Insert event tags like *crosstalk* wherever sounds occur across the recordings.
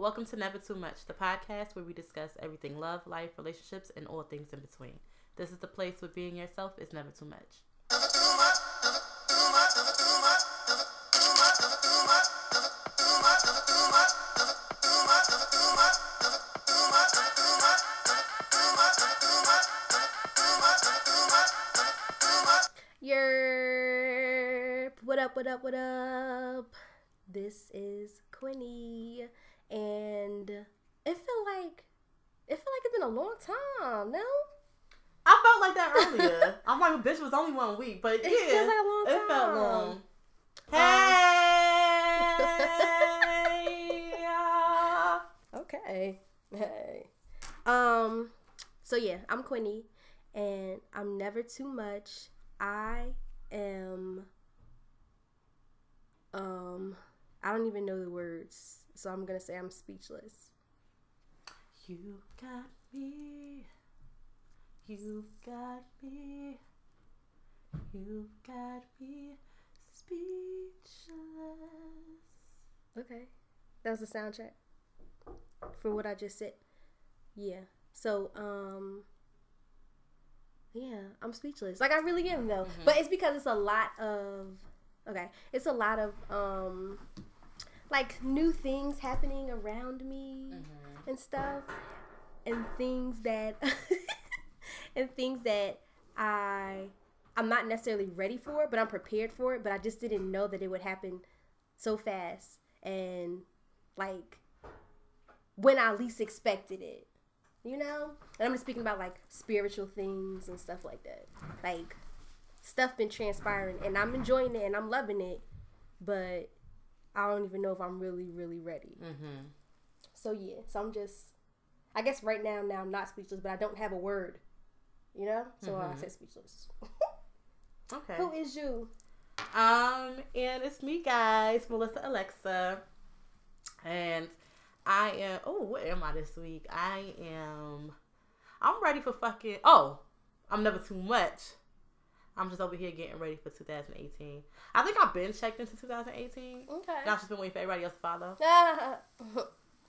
Welcome to Never Too Much, the podcast where we discuss everything love, life, relationships, and all things in between. This is the place where being yourself is never too much. Yerp. What up, what up, what up? This is Quinny, and it felt like it felt like it's been a long time, no? I felt like that earlier. *laughs* I'm like, bitch, it was only one week, but It yeah, feels like a long it felt time. long. Hey, *laughs* Okay. Hey. Um, so yeah, I'm Quinny, and I'm never too much. I am um I don't even know the words, so I'm gonna say I'm speechless. you got me. You got me. You got me speechless. Okay. That was the soundtrack for what I just said. Yeah. So, um yeah, I'm speechless. Like I really am though. But it's because it's a lot of okay, it's a lot of um like new things happening around me mm-hmm. and stuff and things that *laughs* and things that I I'm not necessarily ready for, but I'm prepared for it, but I just didn't know that it would happen so fast and like when I least expected it. You know? And I'm just speaking about like spiritual things and stuff like that. Like stuff been transpiring and I'm enjoying it and I'm loving it, but I don't even know if I'm really, really ready. Mm-hmm. So yeah, so I'm just I guess right now now I'm not speechless, but I don't have a word. You know? So I said speechless. *laughs* Okay. Who is you? Um, and it's me, guys, Melissa Alexa, and I am. Oh, what am I this week? I am. I'm ready for fucking. Oh, I'm never too much. I'm just over here getting ready for 2018. I think I've been checked into 2018. Okay. I've just been waiting for everybody else to follow. *laughs*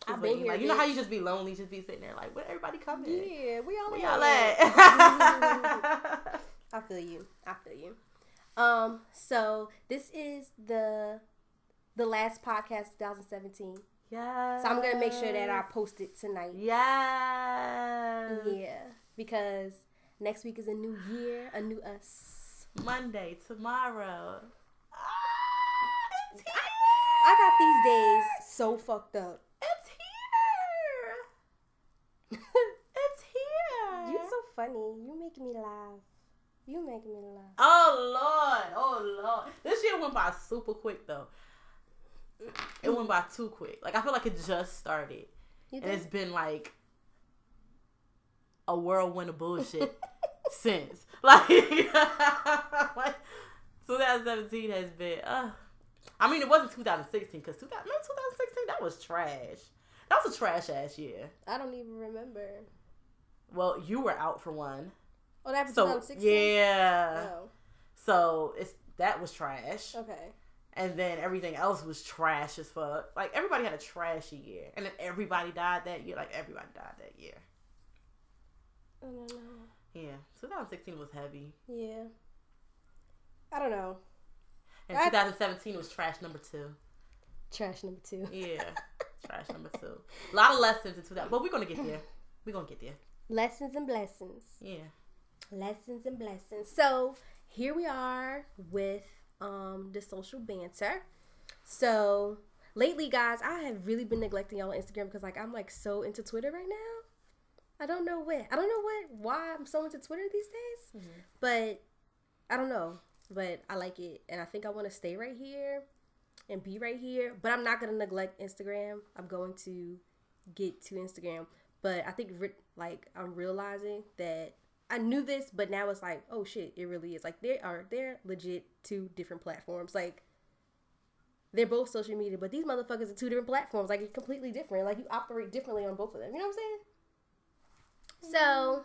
I've been waiting. here. Like, you know how you just be lonely, just be sitting there like, where everybody coming? Yeah, we all Where y'all at? *laughs* I feel you. I feel you. Um, so this is the the last podcast 2017. yeah. So I'm gonna make sure that I post it tonight. Yeah. Yeah. Because next week is a new year, a new us. Monday, tomorrow. Ah, it's here. I got these days so fucked up. It's here. *laughs* it's here. You're so funny. You make me laugh. You make me laugh. oh Lord, oh Lord. This year went by super quick though. It went by too quick. Like I feel like it just started, and it's been like a whirlwind of bullshit *laughs* since. *laughs* Like, *laughs* like 2017 has been. Uh, I mean, it wasn't 2016 because 2000, remember 2016 that was trash. That was a trash ass year. I don't even remember. Well, you were out for one, Oh, that was so 2016. yeah. Oh, So it's that was trash, okay. and then everything else was trash as fuck. Like everybody had a trashy year, and then everybody died that year. Like everybody died that year. I don't know. Yeah, 2016 was heavy, Yeah. I don't know. and I- 2017 was trash number two. Trash number two. Yeah, *laughs* trash number two. A lot of lessons in 2000, but we're gonna get there. We're gonna get there. Lessons and blessings. Yeah. Lessons and blessings. So here we are with um the social banter. So lately, guys, I have really been neglecting y'all on Instagram because like I'm like so into Twitter right now. I don't know what. I don't know what why I'm so into Twitter these days. Mm-hmm. But I don't know. But I like it and I think I want to stay right here and be right here. But I'm not gonna neglect Instagram. I'm going to get to Instagram. But I think re- like I'm realizing that I knew this, but now it's like, oh shit, it really is. Like they are they're legit two different platforms. Like they're both social media, but these motherfuckers are two different platforms. Like it's completely different. Like you operate differently on both of them. You know what I'm saying? So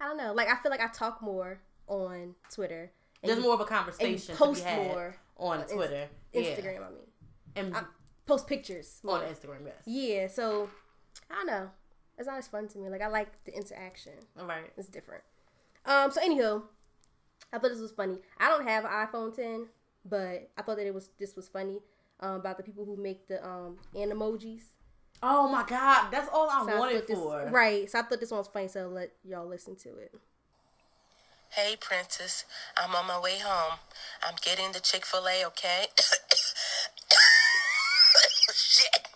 I don't know. Like I feel like I talk more on Twitter. There's you- more of a conversation post more on Inst- Twitter. Instagram. I mean, And I'm- post pictures on Instagram. Yes. Yeah, so I don't know. It's not as fun to me. Like I like the interaction. All right. It's different. Um. So anywho, I thought this was funny. I don't have an iPhone 10, but I thought that it was this was funny um, about the people who make the um animojis. Oh my god, that's all I So I wanted thought this, for. Right. So I thought this one was funny. So I let y'all listen to it. Hey, Princess. I'm on my way home. I'm getting the Chick fil A, okay? *coughs* Shit.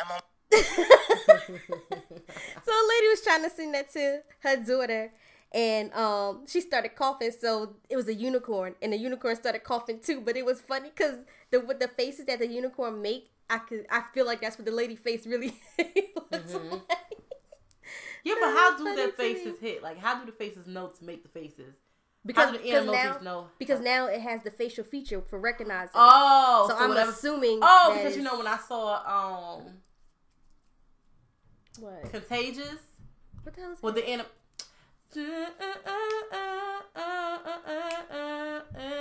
I'm on. *laughs* *laughs* So a lady was trying to send that to her daughter, and um, she started coughing. So it was a unicorn, and the unicorn started coughing too. But it was funny because the with the faces that the unicorn make, I could I feel like that's what the lady face really *laughs* looks like. Yeah, but how do their faces hit? Like, how do the faces know to make the faces? Because, the because now know? because now it has the facial feature for recognizing. Oh, so, so, I'm whatever. assuming. Oh, because you know when I saw um what? Contagious What the hell is with that? the anim.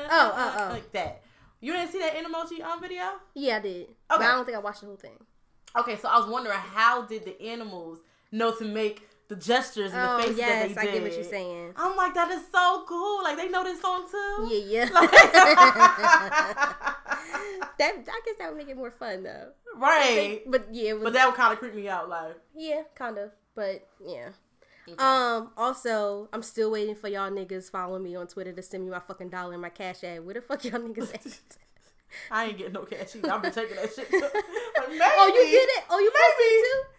Oh, oh, oh. Like that. You didn't see that emoji on um, video? Yeah, I did. But Okay. I don't think I watched the whole thing. Okay, so I was wondering how did the animals know to make the gestures and Oh the faces yes, that I they did? get what you're saying. I'm like, that is so cool. Like they know this song too. Yeah, yeah. *laughs* *laughs* that I guess that would make it more fun though. right. But yeah, it was, But that would kind of creep me out. Like, yeah, kind of. But yeah. Um. Also, I'm still waiting for y'all niggas following me on Twitter to send me my fucking dollar and my cash app. Where the fuck y'all niggas at? *laughs* I ain't getting no cash either. I've been taking that shit. Too. *laughs* Like, maybe, oh, you did it. Oh, you posted it too.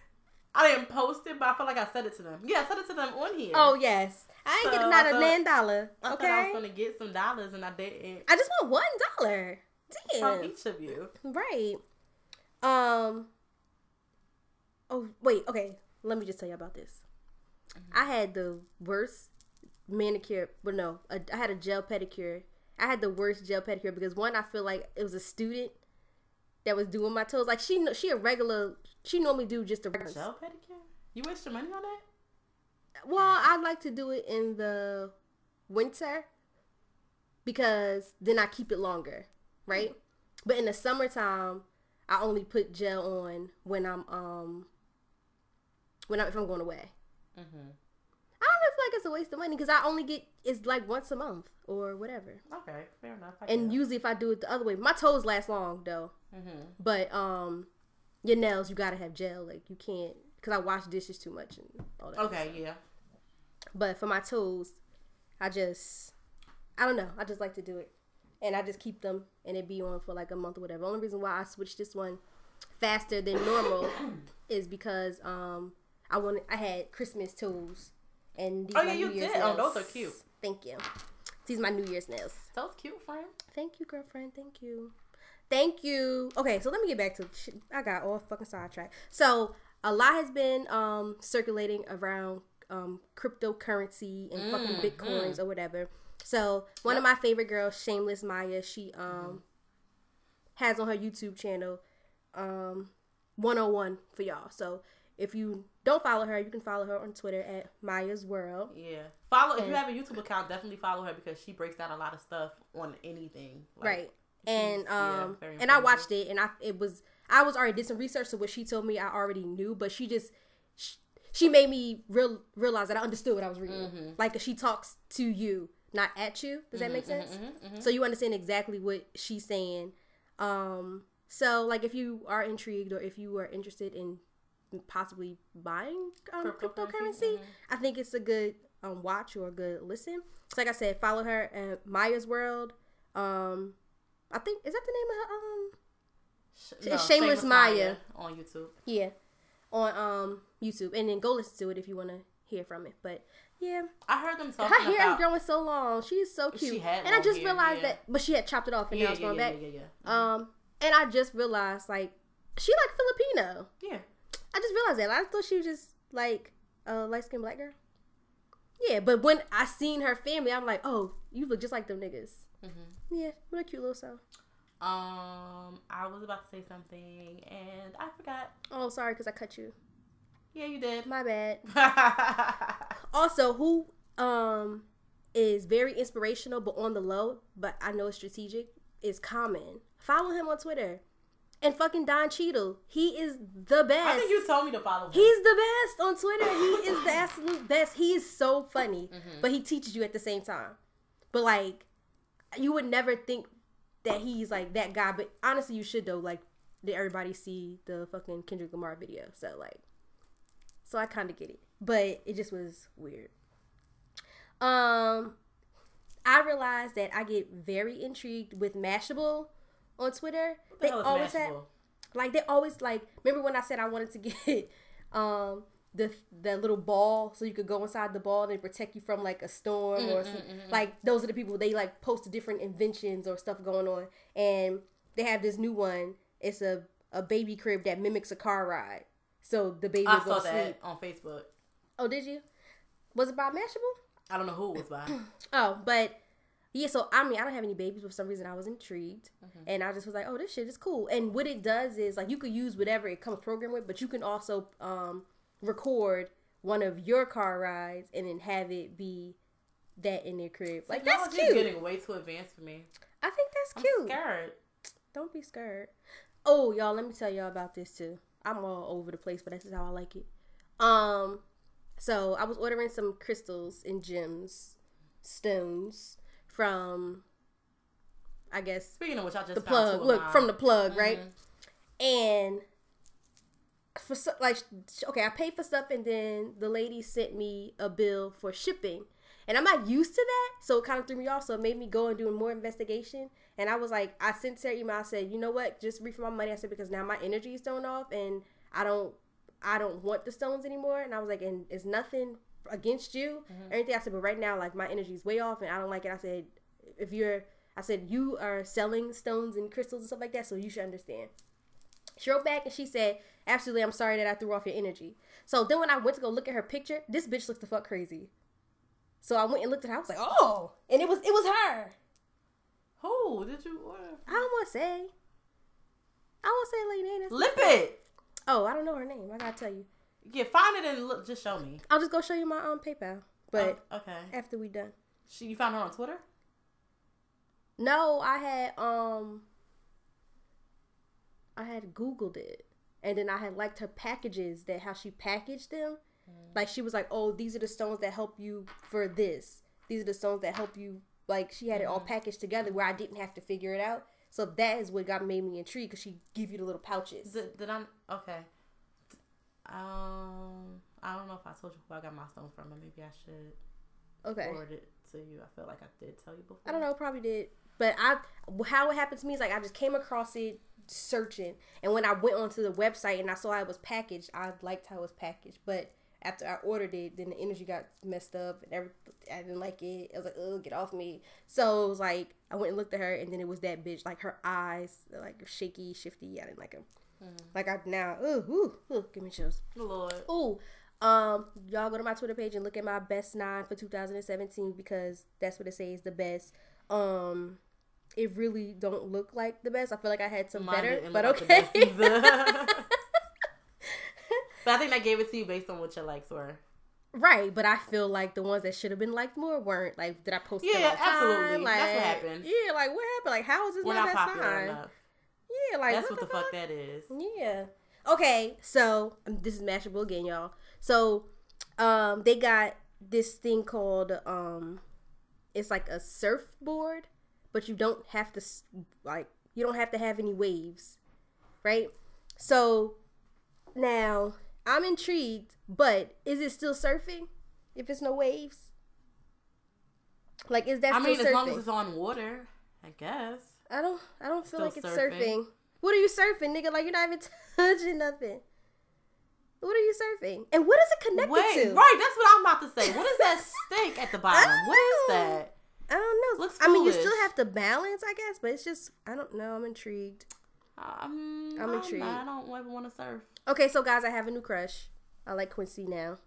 I didn't post it, but I feel like I said it to them. Yeah, I said it to them on here. Oh yes, I ain't So, getting not I a nan dollar. I thought I was gonna get some dollars, and I didn't. I just want one dollar. Damn, From each of you. Right. Um. Oh wait. Okay. Let me just tell you about this. I had the worst manicure. But no, a, I had a gel pedicure. I had the worst gel pedicure because one, I feel like it was a student that was doing my toes. Like she, she a regular. She normally do just a regular. Gel pedicure? You waste your money on that? Well, I like to do it in the winter because then I keep it longer, right? But in the summertime, I only put gel on when I'm um when I if I'm going away. Mm-hmm. I don't feel like it's a waste of money because I only get it's like once a month or whatever. Okay, fair enough. I And guess. usually if I do it the other way, my toes last long though. Mhm. But um, your nails you gotta have gel. Like you can't because I wash dishes too much and all that. Okay, yeah. But for my toes, I just I don't know. I just like to do it. And I just keep them and it be on for like a month or whatever. Only reason why I switched this one faster than normal *coughs* is because um I wanted I had Christmas tools and these Oh, yeah, you Year's did. Oh, those are cute. Thank you. These are my New Year's nails. Was cute, friend. Thank you, girlfriend. Thank you. Thank you. Okay, so let me get back to I got all fucking sidetracked. So a lot has been um circulating around um cryptocurrency and fucking bitcoins or whatever. So one of my favorite girls, Shameless Maya, she um has on her YouTube channel um 101 for y'all. So if you don't follow her, you can follow her on Twitter at Maya's World. Yeah. Follow if you have a YouTube account, definitely follow her because she breaks down a lot of stuff on anything. Like, right and she's- yeah, um and i watched it and i it was i was already did some research so what she told me i already knew but she just she, she made me real realize that i understood what i was reading Mm-hmm. like she talks to you not at you does that make sense mm-hmm, so you understand exactly what she's saying um so like if you are intrigued or if you are interested in possibly buying um, Cryptocurrency, cryptocurrency mhm. i think it's a good um watch or a good listen so like i said follow her at maya's world um I think is that the name of her um Sh- It's Shameless Maya. on YouTube. yeah on um YouTube and then go listen to it if you want to hear from it. But yeah, I heard them talking her hair about. is growing so long. She's so cute. She had and I just hair, realized yeah. that, but she had chopped it off and yeah, now it's yeah, going yeah, back. yeah, yeah, yeah. Um, and I just realized like she like Filipino. yeah. Just realized that. I thought she was just like a light skinned black girl. Yeah, but when I seen her family, I'm like, oh, you look just like them niggas. Mm-hmm. Yeah, what a cute little soul. Um, I was about to say something and I forgot. Oh, sorry, because I cut you. Yeah, you did. My bad. *laughs* also who um is very inspirational but on the low but i know it's strategic is common follow him on twitter and fucking Don Cheadle. He is the best. I think you told me to follow him. He's the best on Twitter. He is the absolute best. He is so funny, Mm-hmm. but he teaches you at the same time. But like, you would never think that he's like that guy. But honestly, you should though. Like, did everybody see the fucking Kendrick Lamar video? So like, so I kind of get it, but it just was weird. Um, I realized that I get very intrigued with Mashable on Twitter. The They always have like they always like remember when I said I wanted to *laughs* get um the the little ball so you could go inside the ball and protect you from like a storm Mm, or some, like those are the people they like post different inventions or stuff going on. And they have this new one. It's a a baby crib that mimics a car ride. So the baby I saw to sleep. on Facebook. oh did you? Was it by Mashable? I don't know who it was by. *clears throat* Oh, but yeah, so I mean, I don't have any babies, but for some reason I was intrigued, Mm-hmm. and I just was like, "Oh, this shit is cool." And what it does is like you could use whatever it comes programmed with, but you can also um, record one of your car rides and then have it be that in their crib. Like that's cute. getting way too advanced for me. I think that's I'm cute. scared. Don't be scared. Oh, y'all, let me tell y'all about this too. I'm all over the place, but this is how I like it. Um, so I was ordering some crystals and gems, stones from, I guess Speaking of which, I just the plug. Look from the plug, right? Mm-hmm. And for like, okay, I paid for stuff, and then the lady sent me a bill for shipping. And I'm not used to that, so it kind of threw me off. So it made me go and do more investigation. And I was like, I sent her email. I said, you know what? Just refund my money. I said because now my energy is thrown off, and I don't, I don't want the stones anymore. And I was like, and it's nothing against you mm-hmm. or anything. I said, but right now, like my energy is way off, and I don't like it. I said, if you're, I said you are selling stones and crystals and stuff like that, so you should understand. She wrote back and she said, Absolutely, I'm sorry that I threw off your energy. So then when I went to go look at her picture, this bitch looks the fuck crazy. So I went and looked at her. I was like, oh, and it was it was her. Who did you order? I don't want to say. I won't say lady name. Lip it. Oh, I don't know her name. I gotta tell you. Yeah, find it and look. Just show me. I'll just go show you my um PayPal. But Oh, okay. after we done. She, you found her on Twitter? No, I had um I had Googled it. And then I had liked her packages that how she packaged them. Like she was like, Oh, these are the stones that help you for this. These are the stones that help you like she had it all packaged together where I didn't have to figure it out. So that is what got made me intrigued because she give you the little pouches. Did, did I? Okay. Um, I don't know if I told you who I got my stone from, but maybe I should Okay. forward it to you. I feel like I did tell you before. I don't know, probably did. But I how it happened to me is like I just came across it searching and when I went onto the website and I saw how it was packaged, I liked how it was packaged. But after I ordered it, then the energy got messed up and every I didn't like it. I was like, oh, get off me. So it was like I went and looked at her and then it was that bitch, like her eyes, like shaky, shifty. I didn't like them. Like I've now, ooh, ooh, ooh, give me chills. Lord. Ooh, um, y'all go to my Twitter page and look at my best nine for 2017 because that's what it says the best. Um, it really don't look like the best. I feel like I had some Mine better, but look like the okay. *laughs* *laughs* but I think I gave it to you based on what your likes were. right, but I feel like the ones that should have been liked more weren't. Like, did I post? Yeah, absolutely. Like, That's what happened. Yeah, like what happened? Like, how is this We're my not best popular enough. Yeah, like That's what, what the fuck that is. Yeah. Okay, so um, this is Mashable again, y'all. So, um, they got this thing called um, it's like a surfboard, but you don't have to like you don't have to have any waves, right? So now I'm intrigued, but is it still surfing if it's no waves? Like, is that I mean, surfing? as long as it's on water, I guess. I don't I don't feel Still like it's surfing. surfing. What are you surfing, nigga? Like you're not even *laughs* touching nothing. What are you surfing? And what is it connected Wait, to? right? That's what I'm about to say. What is that *laughs* stake at the bottom? What is that? I don't know. Looks I mean, you still have to balance, I guess, but it's just I don't know. I'm intrigued. Um, I'm I'm intrigued. I don't ever want to surf. Okay, so guys, I have a new crush. I like Quincy now.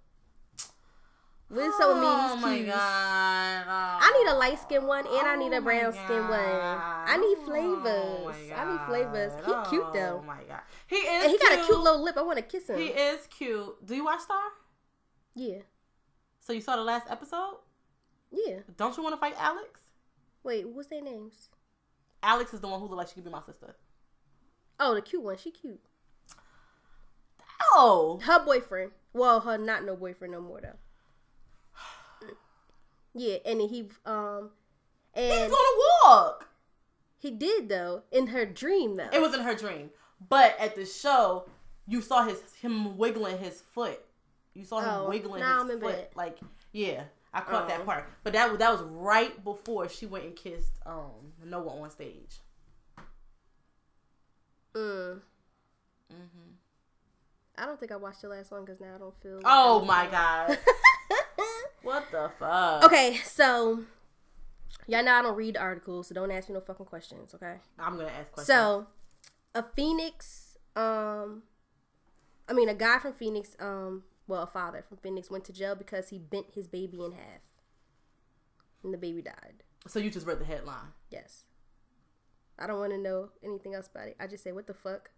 So with me and Oh my cues? god! Oh. I need a light skin one and I need Oh a brown skin one. I need Oh flavors. I need oh flavors. He cute though. Oh my god, he is. And he got a cute little lip. I want to kiss him. He is cute. Do you watch Star? Yeah. So you saw the last episode? Yeah. Don't you want to fight Alex? Wait, what's their names? Alex is the one who looks like she could be my sister. Oh, the cute one. She cute. Oh, Her boyfriend. Well, her not no boyfriend no more though. Yeah, and then he um he's gonna walk. he did though in her dream though. It was in her dream, but at the show, you saw his him wiggling his foot. You saw him Oh, wiggling his foot. Like, yeah, I caught Oh. that part. But that was that was right before she went and kissed um Noah on stage. Mm. Mm-hmm. I don't think I watched the last one because now I don't feel. like Oh my god. *laughs* what the fuck? okay, so y'all know I don't read articles, so don't ask me no fucking questions. Okay. I'm gonna ask questions. So, a Phoenix, um, I mean, a guy from Phoenix, um, well, a father from Phoenix went to jail because he bent his baby in half, and the baby died. so you just read the headline. Yes. I don't want to know anything else about it. I just say, what the fuck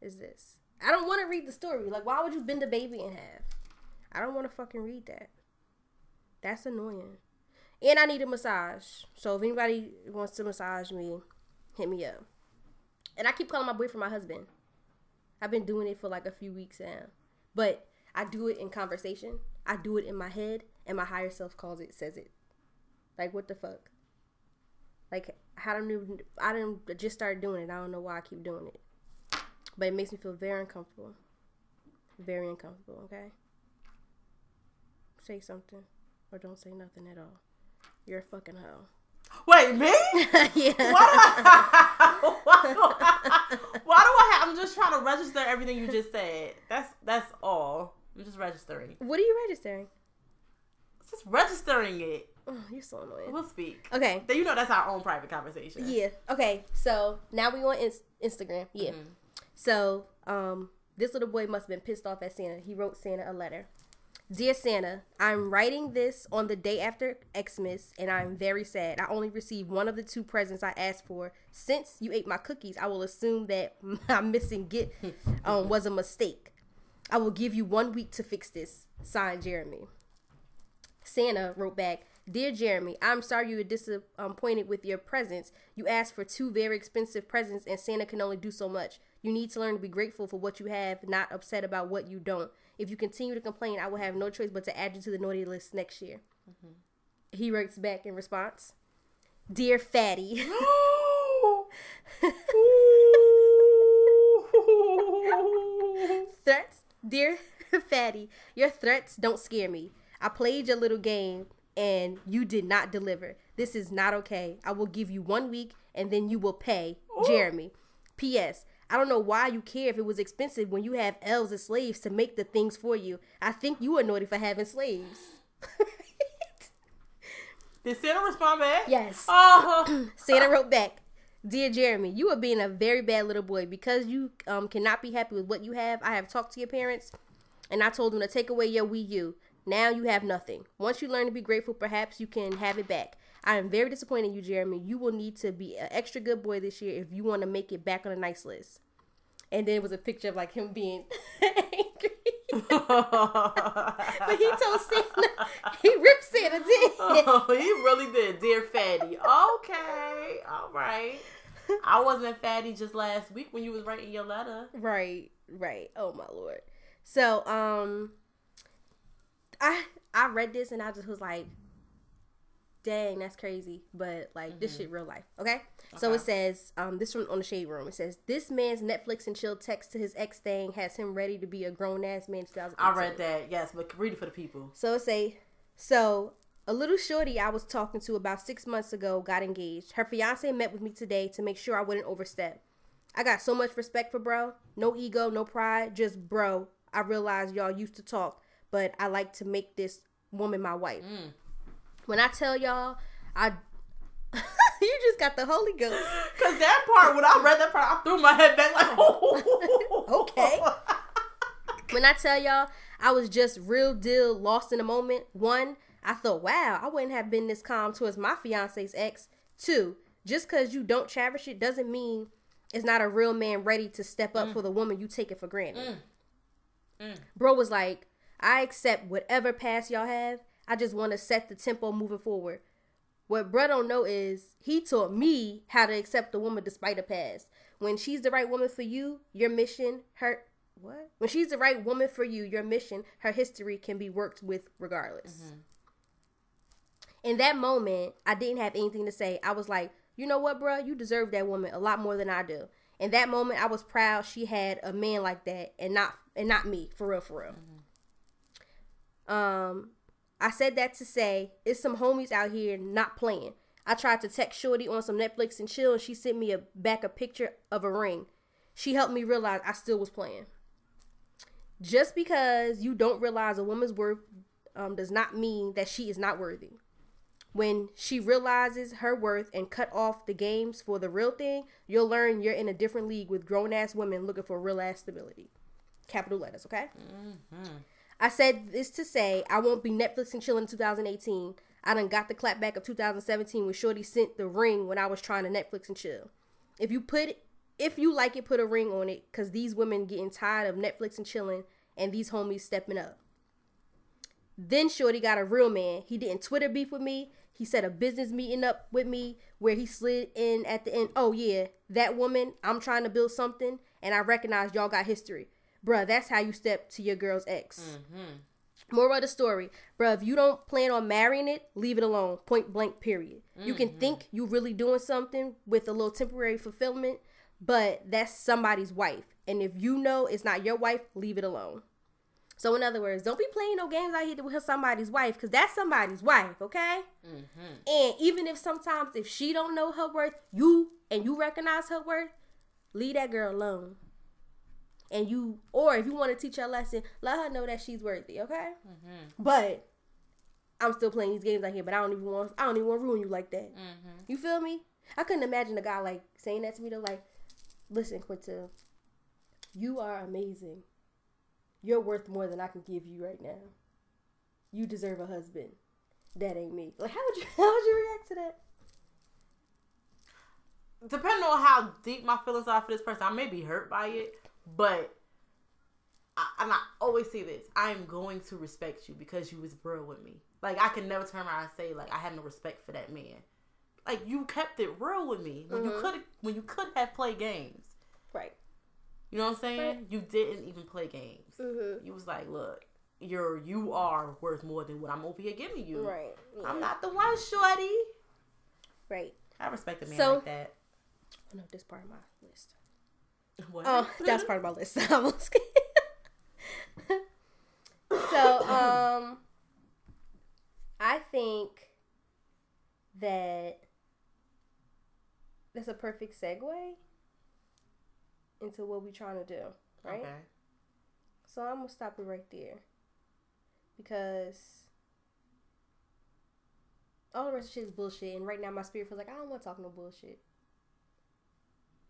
is this? I don't want to read the story. Like, why would you bend a baby in half? I don't want to fucking read that. That's annoying. And I need a massage. So if anybody wants to massage me, hit me up. And I keep calling my boyfriend my husband. I've been doing it for like a few weeks now. But I do it in conversation. I do it in my head, and my higher self calls it, says it. Like, what the fuck? Like, I don't even, I didn't just start doing it. I don't know why I keep doing it. But it makes me feel very uncomfortable. Very uncomfortable, okay? Say something or don't say nothing at all. You're a fucking hoe. Wait, me? *laughs* yeah. Why do I, why do I, why do I have, I'm just trying to register everything you just said. That's that's all. I'm just registering. What are you registering? Just registering it. Oh, you're so annoying. We'll speak. Okay. Then you know that's our own private conversation. Yeah. Okay. So now we on Inst- Instagram. Yeah. So um, this little boy must have been pissed off at Santa. He wrote Santa a letter. Dear Santa, I'm writing this on the day after Xmas, and I'm very sad. I only received one of the two presents I asked for. Since you ate my cookies, I will assume that *laughs* my missing gift um, was a mistake. I will give you one week to fix this. Signed, Jeremy. Santa wrote back, Dear Jeremy, I'm sorry you were disappointed with your presents. You asked for two very expensive presents, and Santa can only do so much. You need to learn to be grateful for what you have, not upset about what you don't. If you continue to complain, I will have no choice but to add you to the naughty list next year. He writes back in response, Dear Fatty. *laughs* threats, dear Fatty, your threats don't scare me. I played your little game and you did not deliver. This is not okay. I will give you one week and then you will pay. Jeremy. P.S. I don't know why you care if it was expensive when you have elves as slaves to make the things for you. I think you are naughty for having slaves. *laughs* Did Santa respond back? yes. *laughs* Oh, *clears throat* Santa wrote back, Dear Jeremy, you are being a very bad little boy. Because you um, cannot be happy with what you have, I have talked to your parents and I told them to take away your Wii U. Now you have nothing. Once you learn to be grateful, perhaps you can have it back. I am very disappointed in you, Jeremy. You will need to be an extra good boy this year if you want to make it back on a nice list. And then it was a picture of like him being *laughs* angry. *laughs* but he told Santa, he ripped Santa, did oh, *laughs* he really did, dear Fatty. Okay, all right. I wasn't fatty just last week when you was writing your letter. Right, right. Oh my lord. So, um I I read this and I just was like, dang, that's crazy. But like this shit real life. Okay? So it says, um, this from on the shade room. It says, This man's Netflix and chill text to his ex thing has him ready to be a grown ass man in 2018. I read that, yes, but read it for the people. So it say, so a little shorty I was talking to about six months ago got engaged. Her fiance met with me today to make sure I wouldn't overstep. I got so much respect for bro. No ego, no pride, just bro. I realize y'all used to talk, but I like to make this woman my wife. When I tell y'all, I *laughs* you just got the Holy Ghost. *laughs* Cause that part, when I read that part, I threw my head back like, *laughs* Okay. when I tell y'all, I was just real deal lost in the moment. One, I thought, wow, I wouldn't have been this calm towards my fiance's ex. Two, just because you don't cherish it doesn't mean it's not a real man ready to step up mm. for the woman you take it for granted. Mm. Mm. Bro was like, I accept whatever past y'all have. I just want to set the tempo moving forward. What bro don't know is he taught me how to accept a woman despite a past. when she's the right woman for you, your mission, her what? When she's the right woman for you, your mission, her history can be worked with regardless. In that moment, I didn't have anything to say. I was like, you know what, bruh? You deserve that woman a lot more than I do. In that moment, I was proud she had a man like that, and not and not me, for real, for real. Um, I said that to say it's some homies out here not playing. I tried to text Shorty on some Netflix and chill, and she sent me a back a picture of a ring. She helped me realize I still was playing. Just because you don't realize a woman's worth um, does not mean that she is not worthy. When she realizes her worth and cut off the games for the real thing, you'll learn you're in a different league with grown ass women looking for real ass stability. Capital letters, okay? I said this to say I won't be Netflix and chilling in 2018. I done got the clapback of 2017 when Shorty sent the ring when I was trying to Netflix and chill. If you put if you like it, put a ring on it, cause these women getting tired of Netflix and chilling, and these homies stepping up. Then Shorty got a real man. He didn't Twitter beef with me. He set a business meeting up with me where he slid in at the end. Oh yeah, that woman. I'm trying to build something, and I recognize y'all got history, bruh. That's how you step to your girl's ex. Mm-hmm. Moral of the story, bruh, if you don't plan on marrying it, leave it alone. Point blank, period. You can mm-hmm. think you really doing something with a little temporary fulfillment, but that's somebody's wife. And if you know it's not your wife, leave it alone. So, in other words, don't be playing no games out here with somebody's wife, because that's somebody's wife, okay? Mm-hmm. And even if sometimes if she don't know her worth, you and you recognize her worth, leave that girl alone and you or if you want to teach her a lesson let her know that she's worthy okay? Mm-hmm. But i'm still playing these games out here but i don't even want i don't even want to ruin you like that. Mm-hmm. You feel me? I couldn't imagine a guy like saying that to me though like listen quinta you are amazing. You're worth more than i can give you right now. You deserve a husband. That ain't me. Like how would you *laughs* how would you react to that? Depending on how deep my feelings are for this person, I may be hurt by it, but I, and I always say this: I am going to respect you because you was real with me. Like I can never turn around and say like I had no respect for that man. Like you kept it real with me when you could when you could have played games. right You know what I'm saying? Right. You didn't even play games. Mhm. You was like, look, you're you are worth more than what I'm over here giving you. right yeah. I'm not the one, shorty. right I respect a man So- like that. oh, no this part of my list What? Oh, that's part of my list. So, um, I think that that's a perfect segue into what we're trying to do, right? Okay. So I'm gonna stop it right there because all the rest of shit is bullshit, and right now my spirit feels like I don't want to talk no bullshit.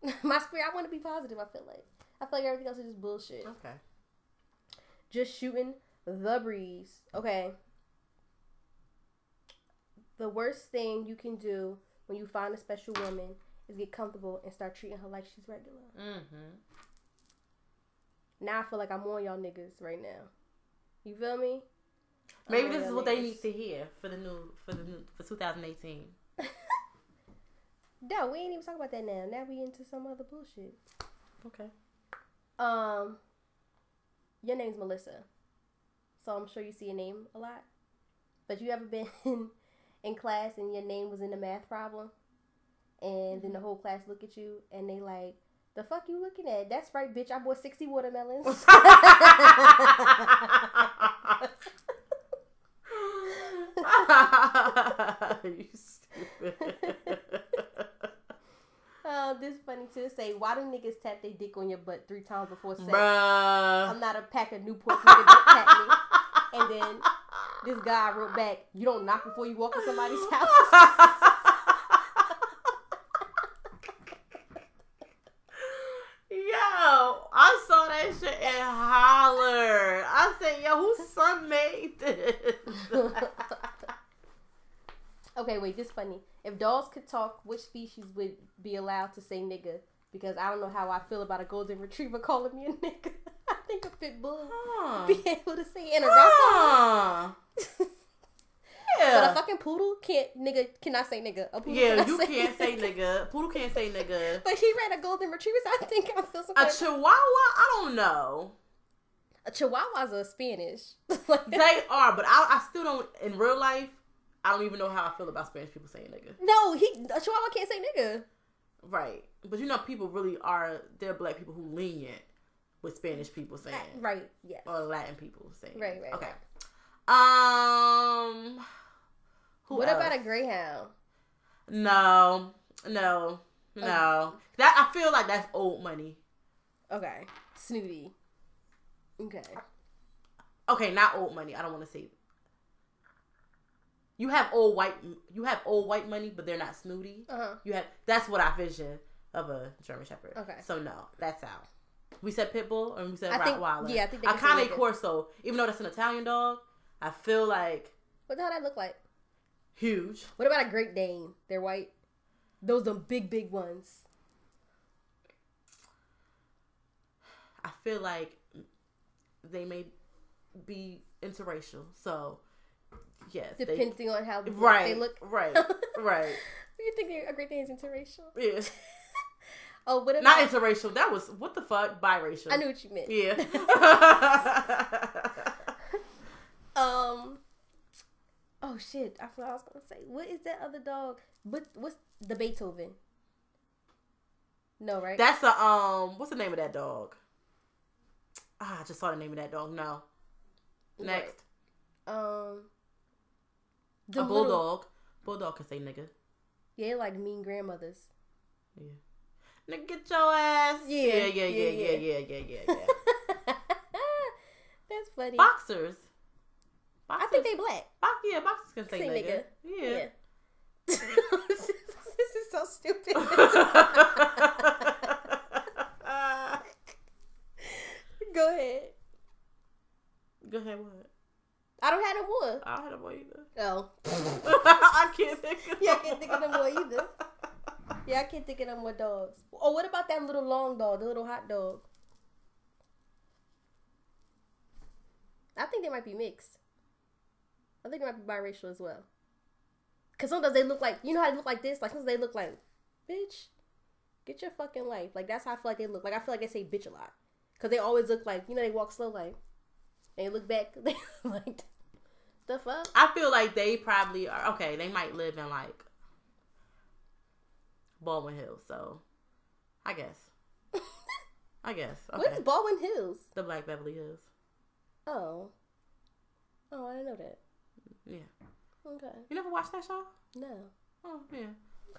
*laughs* my spirit, I want to be positive. I feel like I feel like everything else is just bullshit. Okay. Just shooting the breeze. Okay. The worst thing you can do when you find a special woman is get comfortable and start treating her like she's regular. Mm-hmm. Now I feel like I'm on y'all niggas right now. You feel me? Maybe this is what they need to hear for the new for the new for 2018. No, we ain't even talking about that now. Now we into some other bullshit. Okay. Um, your name's Melissa, so I'm sure you see your name a lot. But you ever been in, *laughs* in class and your name was in the math problem, and then the whole class look at you and they like, "The fuck you looking at? That's right, bitch. I bought sixty watermelons." *laughs* *laughs* you stupid. Oh, this funny too. Say, why do niggas tap their dick on your butt three times before sex? Bruh. I'm not a pack of Newports. Nigga, don't tap me. *laughs* And then this guy wrote back, "You don't knock before you walk in somebody's *laughs* house." Yo, I saw that shit and hollered. I said, yo, whose son made this? *laughs* okay, wait, this funny. Dolls could talk, which species would be allowed to say nigga? Because I don't know how I feel about a golden retriever calling me a nigga. *laughs* I think a pit bull Huh. be able to say in a Huh. Yeah. *laughs* But a fucking poodle can't nigga cannot say nigga. A poodle Yeah, you can't say nigga. Poodle can't say nigga. *laughs* But he ran a golden retriever, so I think I feel some A chihuahua, I don't know. a chihuahuas are Spanish. like, They are, but I, I still don't. In real life, I don't even know how I feel about Spanish people saying nigga. no, he a chihuahua can't say nigga. Right, but you know, people really are. There are black people who lenient with Spanish people saying, Right. Yes. or Latin people saying. Right, right, Okay. Um. Who what about a else? greyhound? No, no, no. That I feel like that's old money. Okay. Snooty. Okay. Okay, not old money. I don't want to say. You have old white. You have old white money, but they're not snooty. Uh huh. You have. That's what I vision of a German Shepherd. Okay. So no, that's out. We said Pitbull and we said I think- Rottweiler. yeah, I think they a Cane Corso. Even though that's an Italian dog, I feel like What the hell that look like? huge. What about a Great Dane? They're white. Those are big, big ones. I feel like they may be interracial. So yes, they, Depending on how right, they look. right, *laughs* right. You think they're- a Great Dane is interracial? Yeah. *laughs* Oh, what about? Not interracial. That was what the fuck biracial. I knew what you meant. Yeah. *laughs* Um. Oh shit! I forgot what I was gonna say. What is that other dog? What what's the Beethoven? No, right? That's a um. What's the name of that dog? Ah, I just saw the name of that dog. No. Next, um. The a bulldog. Little... Bulldog can say nigga. Yeah, like mean grandmothers. Yeah. Nigga, get your ass. Yeah, yeah, yeah, yeah, yeah, yeah, yeah, yeah. yeah, yeah. *laughs* That's funny. Boxers. Boxers. I think they black. Box, yeah, boxers can say, say nigga. nigga. Yeah. yeah. *laughs* this is so stupid. *laughs* Go ahead. Go ahead. What? I don't have no more. I don't have a boy either. Oh. *laughs* I can't think. Of Yeah, I can't think of no more either. Yeah, I can't think of no more dogs. Oh, what about that little long dog, the little hot dog? I think they might be mixed. I think they might be biracial as well. Cause sometimes they look like you know how they look like this. Like sometimes they look like, bitch, get your fucking life. Like that's how I feel like they look. Like I feel like they say bitch a lot. Cause they always look like you know they walk slow like, and they look back *laughs* like, the fuck. I feel like they probably are okay. They might live in like Baldwin Hills, so I guess. *laughs* I guess. Okay. What's Baldwin Hills? the Black Beverly Hills. Oh. Oh, I didn't know that. Yeah. Okay. You never watched that show? No. Oh yeah.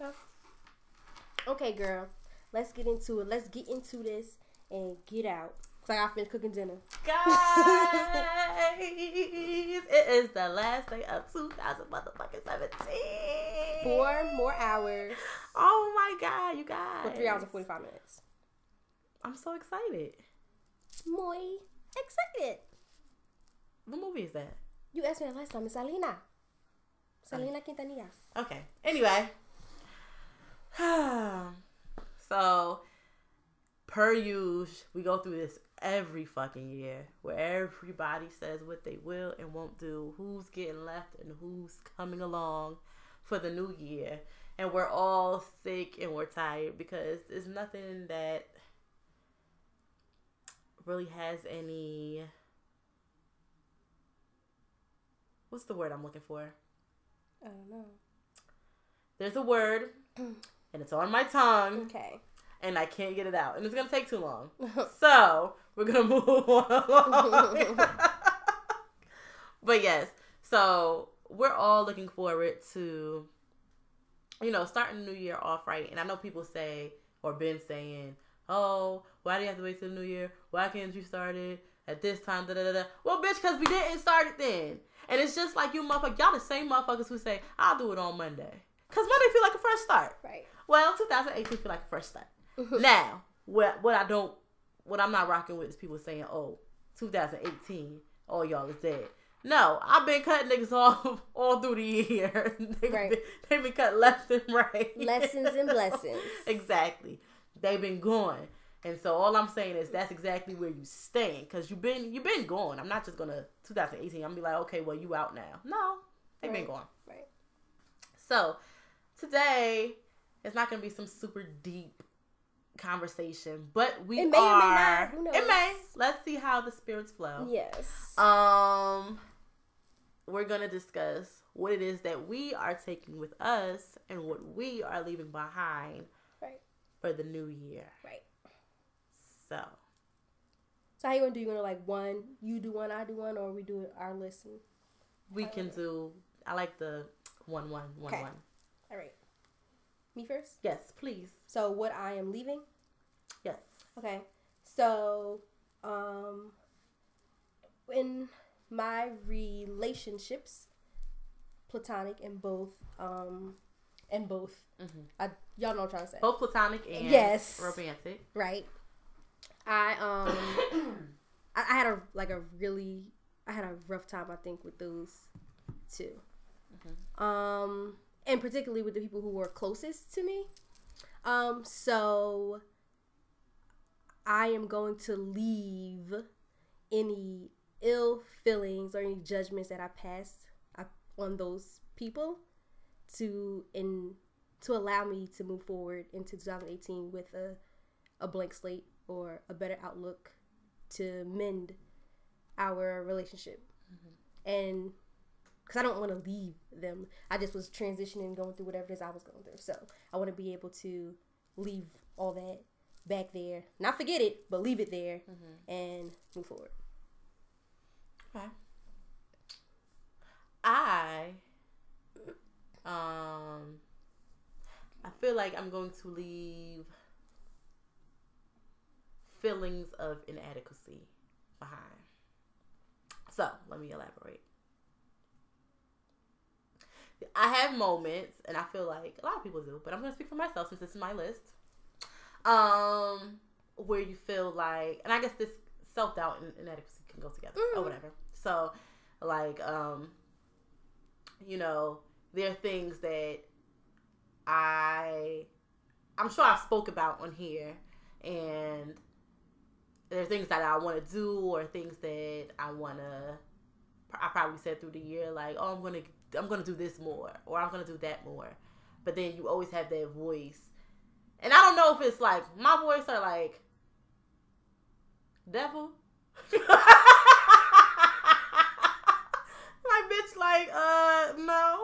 Okay. Okay, girl. Let's get into it. Let's get into this and get out. Cause I finished cooking dinner. Guys, it is the last day of 2000 motherfucking 17. Four more hours. Oh my god, you guys. For three hours and forty five minutes. I'm so excited. Muy excited. What movie is that? You asked me that last time. It's Alina. Selena. Selena Quintanillas. Okay. Anyway. *sighs* so, per usual, we go through this every fucking year where everybody says what they will and won't do, who's getting left and who's coming along for the new year. And we're all sick and we're tired because there's nothing that really has any. What's the word I'm looking for? I don't know. There's a word, *clears throat* and it's on my tongue, Okay. And I can't get it out, and it's gonna take too long. *laughs* So we're gonna *laughs* move on *laughs* but yes, so we're all looking forward to, you know, starting the new year off right. And I know people say or been saying, "Oh, why do you have to wait till the new year? Why can't you start it at this time?" Da da da. da. Well, bitch, because we didn't start it then. And it's just like you motherfuckers, y'all the same motherfuckers who say, "I'll do it on Monday," because Monday feel like a fresh start. Right. Well, 2018 feel like a fresh start. *laughs* now, what what I don't, what I'm not rocking with is people saying, "Oh, 2018, all y'all is dead." No, I've been cutting niggas *laughs* off all through the year. they've, Right. been, they've been cut left and right. Lessons and blessings. *laughs* exactly. They've been going. And so all I'm saying is that's exactly where you stand because you've been you've been going. I'm not just gonna 2018. I'm gonna be like, okay, well you out now. No, They've been Right. gone. Right. So today it's not gonna be some super deep conversation, but we It may or may are. not. Who It may. Let's see how the spirits flow. Yes. Um, we're gonna discuss what it is that we are taking with us and what we are leaving behind right. for the new year. Right. So So how you gonna do? You gonna like one? You do one, I do one, or we do our list? and- we can do. I like the one, one, one, Okay. one. All right. Me first. Yes, please. So what I am leaving? Okay. So, um, in my relationships, platonic and both, um, and both, Mhm. I, y'all know what I'm trying to say, Both platonic and Yes. romantic. right? I um, *coughs* I, I had a like a really, I had a rough time I think with those 2 Um, and particularly with the people who were closest to me. Um, so I am going to leave any ill feelings or any judgments that I passed uh, on those people to in to allow me to move forward into 2018 with a a blank slate or a better outlook to mend our relationship. And because I don't want to leave them, I just was transitioning, going through whatever it is I was going through. So I want to be able to leave all that back there, not forget it, but leave it there and move forward. Okay. I um I feel like I'm going to leave feelings of inadequacy behind. So, let me elaborate. I have moments and I feel like a lot of people do, but I'm going to speak for myself since this is my list. Um where you feel like and I guess this self-doubt and inadequacy can go together or Mhm. whatever. So, like um you know there are things that i i'm sure i've spoke about on here and there are things that i want to do or things that i want to i probably said through the year like oh i'm gonna i'm gonna do this more or i'm gonna do that more but then you always have that voice and i don't know if it's like my voice or like devil. *laughs* Like bitch like uh no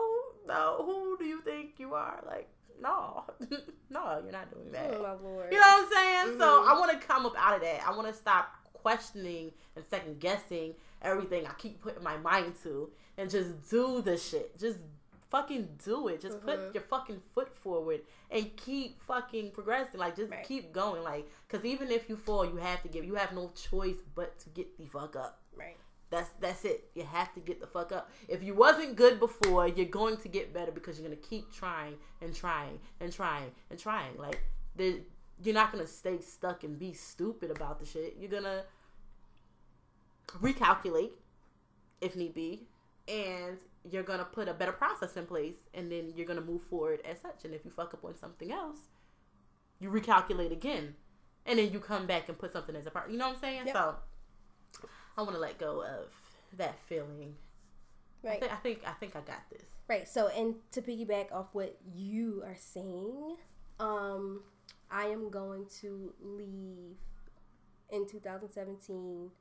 no who do you think you are? Like no *laughs* no you're not doing that. Oh my lord. you know what i'm saying? So Mhm. i want to come up out of that. I want to stop questioning and second guessing everything i keep putting my mind to and just do the shit. Just fucking do it just put Mhm. your fucking foot forward and keep fucking progressing like just Right. keep going like because even if you fall you have to give you have no choice but to get the fuck up Right. that's that's it. You have to get the fuck up. If you wasn't good before, you're going to get better because you're gonna keep trying and trying and trying and trying. Like the, you're not gonna stay stuck and be stupid about the shit. You're gonna recalculate if need be, and you're gonna put a better process in place, and then you're gonna move forward as such. And if you fuck up on something else, you recalculate again, and then you come back and put something as a part. You know what I'm saying? Yep. So. I want to let go of that feeling. I, Right. I think I think I got this. Right. So, and to piggyback off what you are saying, um, I am going to leave in 2017.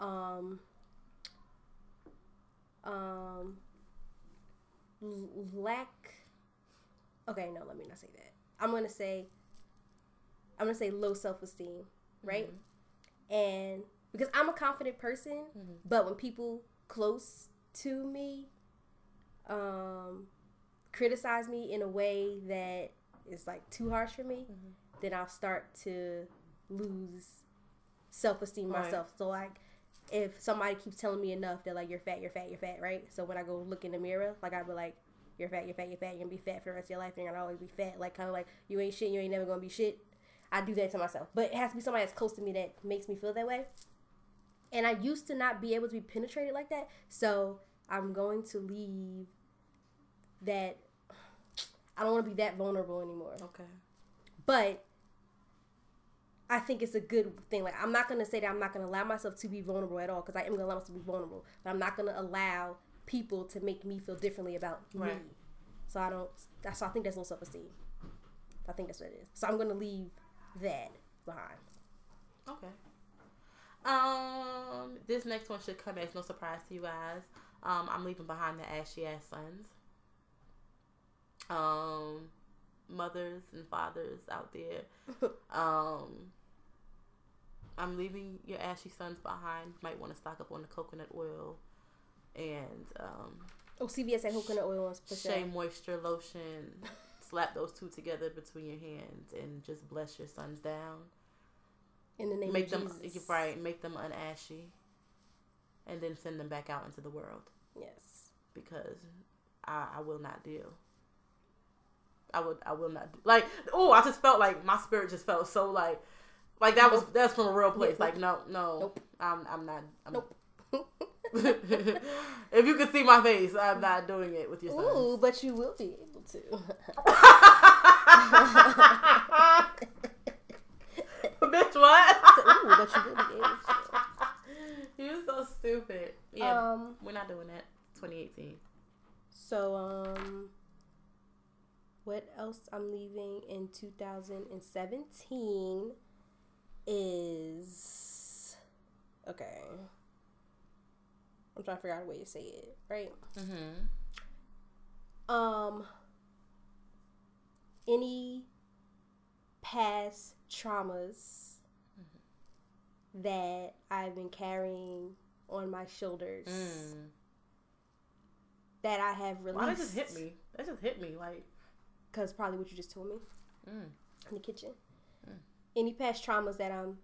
Um, um, lack. Okay, no, let me not say that. I'm gonna say. I'm gonna say low self esteem, right? And because I'm a confident person, Mhm. but when people close to me um criticize me in a way that is like too harsh for me, Mhm. then I'll start to lose self esteem Right. myself. So like if somebody keeps telling me enough that like you're fat, you're fat, you're fat, right? So when I go look in the mirror, like I'll be like, You're fat, you're fat, you're fat, you're gonna be fat for the rest of your life, and you're gonna always be fat. Like kinda like you ain't shit, you ain't never gonna be shit. I do that to myself. But it has to be somebody that's close to me that makes me feel that way. And I used to not be able to be penetrated like that. So I'm going to leave that I don't want to be that vulnerable anymore. Okay. But I think it's a good thing. Like I'm not gonna say that I'm not gonna allow myself to be vulnerable at all because I am gonna allow myself to be vulnerable. But I'm not gonna allow people to make me feel differently about Right. me. So I don't. That's so I think that's low self esteem. I think that's what it is. So I'm gonna leave that behind. Okay. Um, this next one should come as no surprise to you guys. Um, I'm leaving behind the ashy ass sons. Um, mothers and fathers out there. *laughs* Um, I'm leaving your ashy sons behind. Might want to stock up on the coconut oil and um, Oh, CVS had coconut oil on for Shea. Moisture lotion. *laughs* Slap those two together between your hands and just bless your sons down. In the name make of them Jesus. right, make them unashy, and then send them back out into the world Yes. because I, I will not deal. I would I will not do, like oh I just felt like my spirit just felt so like like that was that's from a real place Yeah, like no no Nope. I'm I'm not I'm, Nope. *laughs* if you could see my face I'm not doing it with your son. Ooh, but you will be able to. *laughs* Bitch, what? *laughs* Ooh, but you will be able to. You're so stupid. Yeah, Um. we're not doing that. 2018. So um. What else I'm leaving in 2017 is okay. I'm trying to figure out a way to say it, right? Mm-hmm. um any past traumas that I've been carrying on my shoulders that I have released. Why that just hit me? That just hit me. Like, Because probably what you just told me mm. in the kitchen. Any past traumas that I'm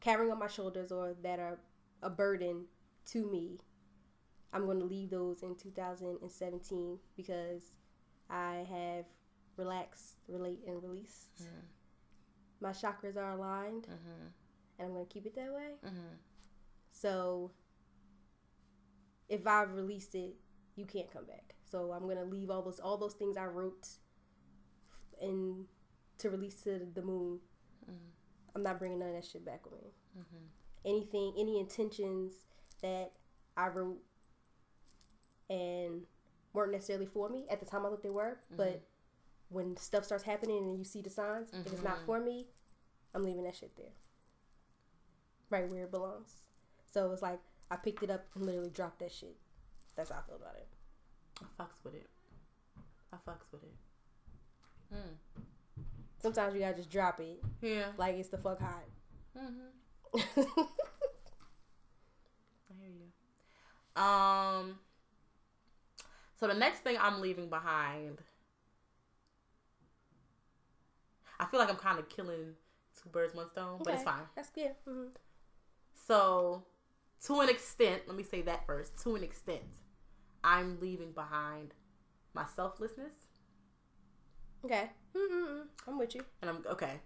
carrying on my shoulders or that are a burden to me, I'm going to leave those in 2017 because I have relaxed, relate, and released. Mm-hmm. My chakras are aligned, mm-hmm. and I'm going to keep it that way. Mm-hmm. So if I've released it, you can't come back. So I'm gonna leave all those all those things I wrote and to release to the moon. Mm-hmm. I'm not bringing none of that shit back with me. Mm-hmm. Anything, any intentions that I wrote and weren't necessarily for me at the time. I thought they were, mm-hmm. but when stuff starts happening and you see the signs, if it's not for me, I'm leaving that shit there, right where it belongs. So it's like I picked it up and literally dropped that shit. That's how I feel about it. I fucks with it. I fucks with it. Mm. Sometimes you gotta just drop it, Yeah. like it's the fuck hot. Mm-hmm. *laughs* I hear you. Um. So the next thing I'm leaving behind, I feel like I'm kind of killing two birds, one stone, but it's fine. That's good. hmm So, to an extent, let me say that first. To an extent, I'm leaving behind my selflessness, Okay. Mm-mm-mm. I'm with you. and I'm okay,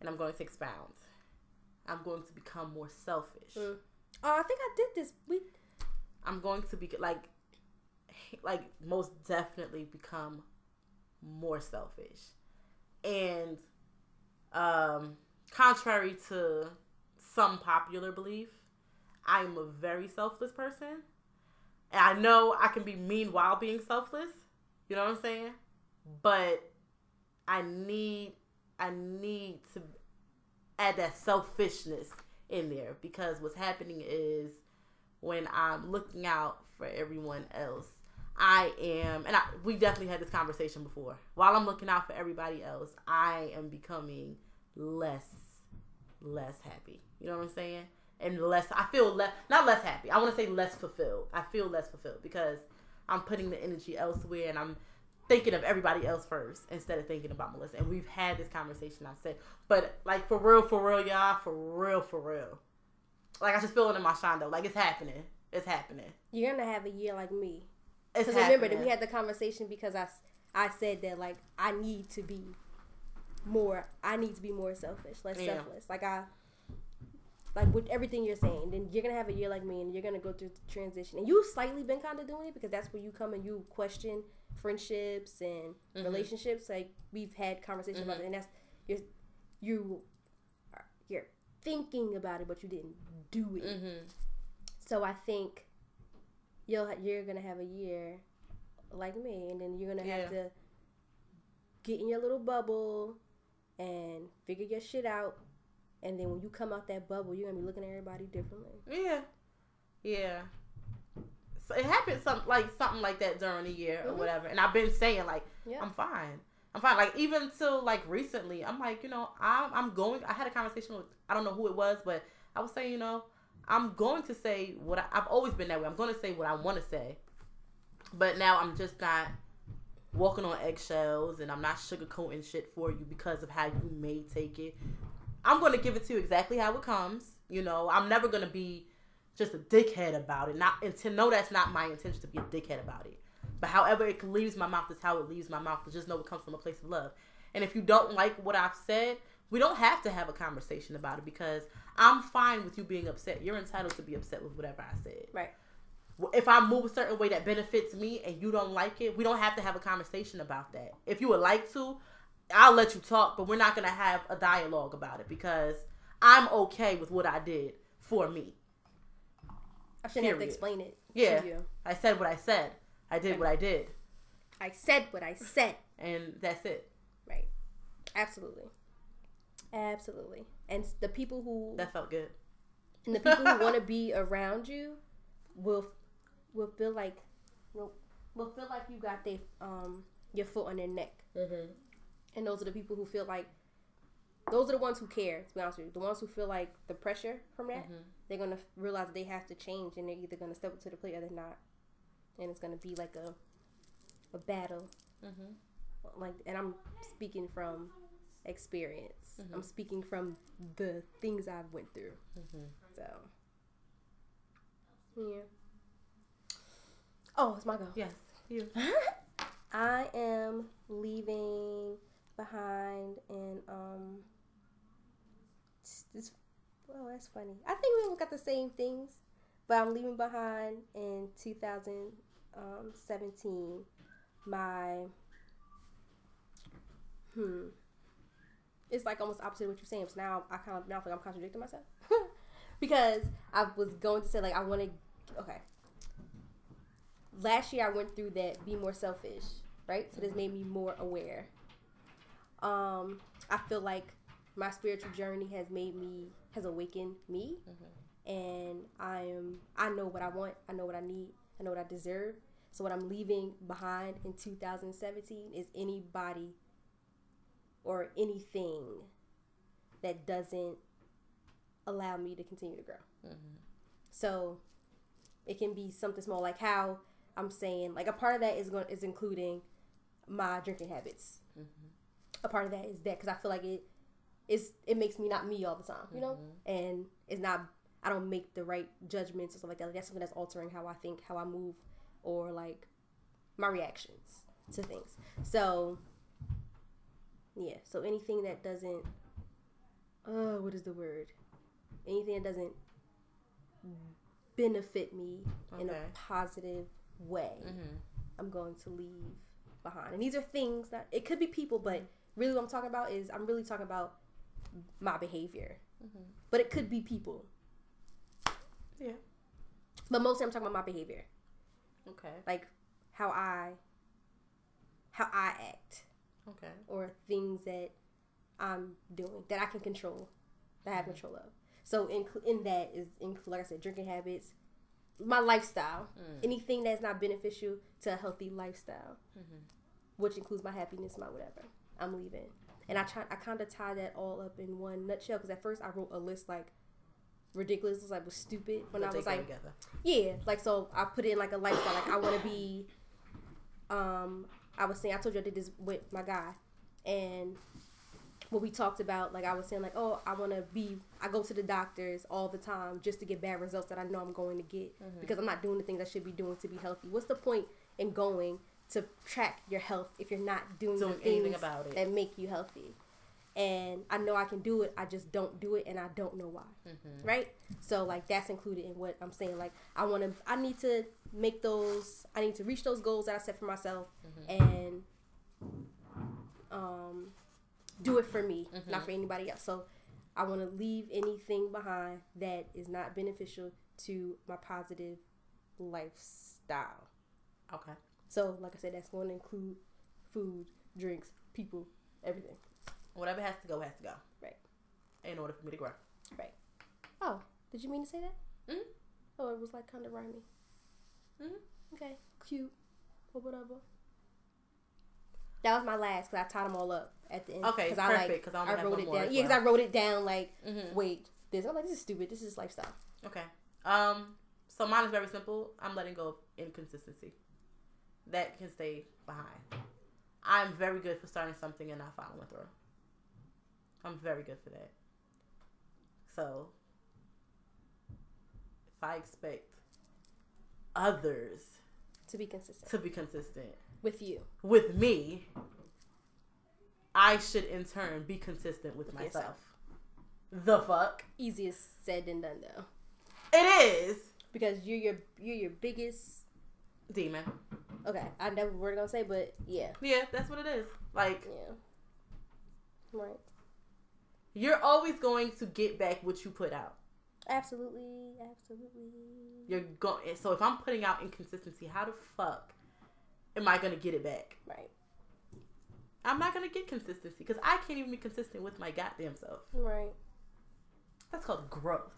and I'm going to expound. I'm going to become more selfish. Mm. Oh, I think I did this. We I'm going to be like, like most definitely become more selfish, and um, contrary to some popular belief, I'm a very selfless person, and I know I can be mean while being selfless. You know what I'm saying? But I need, I need to add that selfishness in there because what's happening is when I'm looking out for everyone else, I am, and I, we definitely had this conversation before. While I'm looking out for everybody else, I am becoming less, less happy. You know what I'm saying? And less, I feel less, not less happy. I want to say less fulfilled. I feel less fulfilled because I'm putting the energy elsewhere and I'm thinking of everybody else first instead of thinking about Melissa. And we've had this conversation. I've said, but like for real, for real, y'all, for real, for real. Like I just feel it in my shondo. Like it's happening. It's happening. you're gonna have a year like me. It's Because remember that we had the conversation because I I said that like I need to be more. I need to be more selfish, less Yeah. selfless. Like I, like with everything you're saying, then you're gonna have a year like me, and you're gonna go through the transition. And you've slightly been kind of doing it because that's where you come and you question friendships and Mm-hmm. relationships. Like we've had conversations about it, and that's you're you are, you're thinking about it, but you didn't do it. Mm-hmm. So I think you'll you're gonna have a year like me, and then you're gonna have to get in your little bubble and figure your shit out. And then when you come out that bubble, you're gonna be looking at everybody differently. Yeah, yeah. So it happened some like something like that during the year or Mhm. whatever, and I've been saying like Yeah. I'm fine. I'm fine. Like even till like recently, I'm like you know I'm I'm going. I had a conversation with I don't know who it was, but I was saying you know I'm going to say what I, I've always been that way. I'm going to say what I want to say, but now I'm just not walking on eggshells and I'm not sugarcoating shit for you because of how you may take it. I'm going to give it to you exactly how it comes. You know, I'm never going to be just a dickhead about it. Not and to know that's not my intention to be a dickhead about it. But however it leaves my mouth is how it leaves my mouth. But just know it comes from a place of love. And if you don't like what I've said, we don't have to have a conversation about it because I'm fine with you being upset. You're entitled to be upset with whatever I said. Right. If I move a certain way that benefits me and you don't like it, we don't have to have a conversation about that. If you would like to, I'll let you talk, but we're not going to have a dialogue about it because I'm okay with what I did for me. I shouldn't have to explain it Yeah. to you. I said what I said. I did what I did. I said what I said. And that's it. Right. Absolutely. Absolutely. And the people who That felt good. and the people who want to *laughs* be around you will will feel like will, will feel like you got their um your foot on their neck. Mm-hmm. And those are the people who feel like those are the ones who care. To be honest with you, the ones who feel like the pressure from that, Mhm. they're gonna realize they have to change, and they're either gonna step up to the plate or they're not. And it's gonna be like a a battle. Mm-hmm. Like, and I'm speaking from experience. Mhm. I'm speaking from the things I've went through. Mm-hmm. So, yeah. Oh, it's my go. Yes. You. *laughs* I am leaving behind and um this well that's funny. I think we got the same things, but I'm leaving behind in 2017 my hmm it's like almost opposite of what you're saying. So now I kind of now feel like I'm contradicting myself *laughs* because I was going to say like I want to okay. Last year I went through that be more selfish, right? So this made me more aware. Um, I feel like my spiritual journey has made me has awakened me, and I am I know what I want, I know what I need, I know what I deserve. So what I'm leaving behind in 2017 is anybody or anything that doesn't allow me to continue to grow. Mm-hmm. So it can be something small, like how I'm saying, like a part of that is going is including my drinking habits. Mm-hmm. A part of that is that because I feel like it is it makes me not me all the time, you know, mm-hmm. and it's not. I don't make the right judgments or stuff like that. Like that's something that's altering how I think, how I move, or like my reactions to things. So yeah, so anything that doesn't, oh, what is the word? Anything that doesn't benefit me in a positive way, Mm-hmm. I'm going to leave behind. And these are things that it could be people, but mm-hmm. Really what I'm talking about is I'm really talking about my behavior. Mhm. But it could be people. Yeah. But mostly I'm talking about my behavior. Okay. Like how I how I act Okay. or things that I'm doing that I can control, that I have mm-hmm. control of. So in in that is include like I said, drinking habits, my lifestyle, mm. anything that's not beneficial to a healthy lifestyle, mm-hmm. which includes my happiness, my whatever. I'm leaving, and I try I kind of tie that all up in one nutshell because at first I wrote a list like ridiculous, was like was stupid when But I was like together. yeah, like so I put it in like a lifestyle. Like I want to be. Um, I was saying I told you I did this with my guy, and what we talked about, like I was saying, like oh I want to be. I go to the doctors all the time just to get bad results that I know I'm going to get because I'm not doing the things I should be doing to be healthy. What's the point in going to track your health if you're not doing, Doing anything about it. that make you healthy? And I know I can do it. I just don't do it, and I don't know why Mm-hmm. right so like that's included in what i'm saying like i want to i need to make those i need to reach those goals that i set for myself and um do it for me not for anybody else so i want to leave anything behind that is not beneficial to my positive lifestyle. Okay. So, like I said, that's going to include food, drinks, people, everything. Whatever has to go has to go. Right. In order for me to grow. Right. Oh, did you mean to say that? Mhm. Oh, it was like kind of rhyming. Mhm. Okay, cute or whatever. That was my last because I tied them all up at the end. Okay, I like perfect, 'cause I only I have wrote it down. as Yeah, because. I wrote it down like Mhm. wait this. I'm like this is stupid. This is lifestyle. Okay. Um. So mine is very simple. I'm letting go of inconsistency. That can stay behind. I'm very good for starting something and not following through. I'm very good for that. So, if I expect others To be consistent to be consistent with you. with me, I should in turn be consistent with With myself. yourself. The fuck? Easiest said than done though, It is. because you're your you're your biggest. Demon. Okay, I never were gonna say, but yeah, Yeah, that's what it is. Like, yeah. Right. you're always going to get back what you put out. Absolutely, absolutely. You're going. So if I'm putting out inconsistency, how the fuck am I gonna get it back? Right. I'm not gonna get consistency because I can't even be consistent with my goddamn self. Right. That's called growth.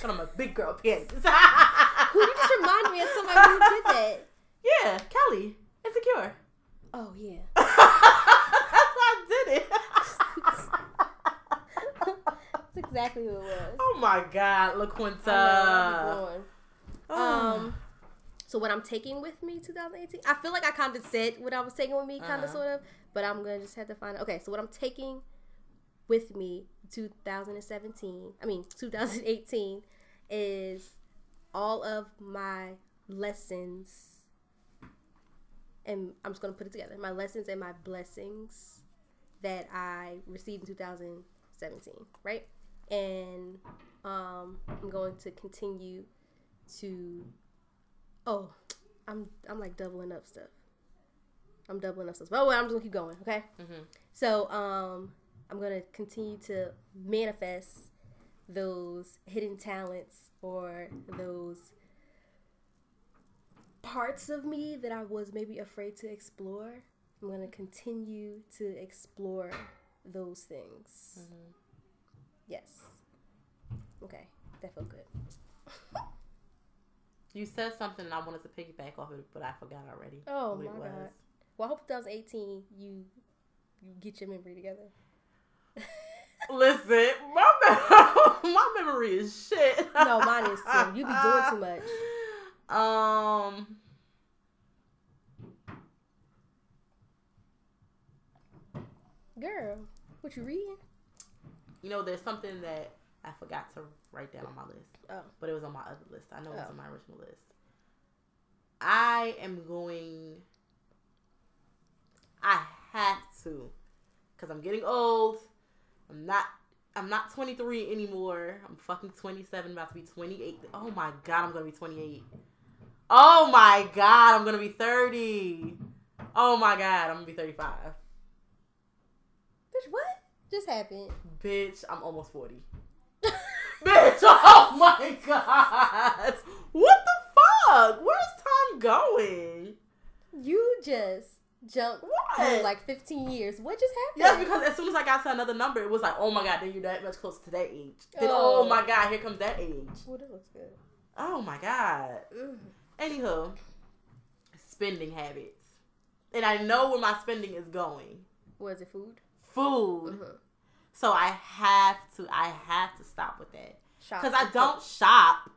But I'm a big girl *laughs* panties. *laughs* Just reminded me of somebody who did *laughs* that. yeah, Kelly, insecure. Oh yeah. *laughs* That's why I did it. That's exactly who it was. oh my god, I know, LaQuinta. I'll. Um, Um, so what I'm taking with me 2018, I feel like I kind of said what I was taking with me, kind of Uh-huh. sort of, but I'm gonna just have to find. Okay, so what I'm taking with me 2017, I mean 2018, is all of my lessons, and I'm just gonna put it together. My lessons and my blessings that I received in 2017, right? And um, I'm going to continue to oh i'm i'm like doubling up stuff i'm doubling up stuff oh well i'm just gonna keep going okay Mhm. so um i'm gonna continue to manifest those hidden talents or those parts of me that i was maybe afraid to explore i'm gonna continue to explore those things Mhm. yes okay that felt good *laughs* You said something and I wanted to piggyback off it, but I forgot already. Oh, my it was. God. Well, I hope 2018 you you get your memory together. *laughs* Listen, my *laughs* my memory is shit. No, mine is too. You be doing too much. *laughs* Um. Girl, what you reading? You know, there's something that I forgot to write down on my list, Oh, but it was on my other list. I know it was Oh. on my original list. I am going. I have to, cause I'm getting old. I'm not. I'm not 23 anymore. I'm fucking 27, about to be 28. Oh my god, I'm gonna be 28. Oh my god, I'm gonna be 30. Oh my god, I'm gonna be 35. bitch, what just happened? Bitch, I'm almost 40. *laughs* Bitch, oh my god. What the fuck? Where's time going? You just jumped What? through like 15 years. What just happened? Yes, because as soon as I got to another number, it was like, oh my god, then you're that much closer to that age. Then, oh, Oh. my god, here comes that age. Oh, that looks good. Oh my god. Mm. Anywho, spending habits. And I know where my spending is going. Was it food? Food. Mhm. So I have to, I have to stop with that. Shop Because I don't shop.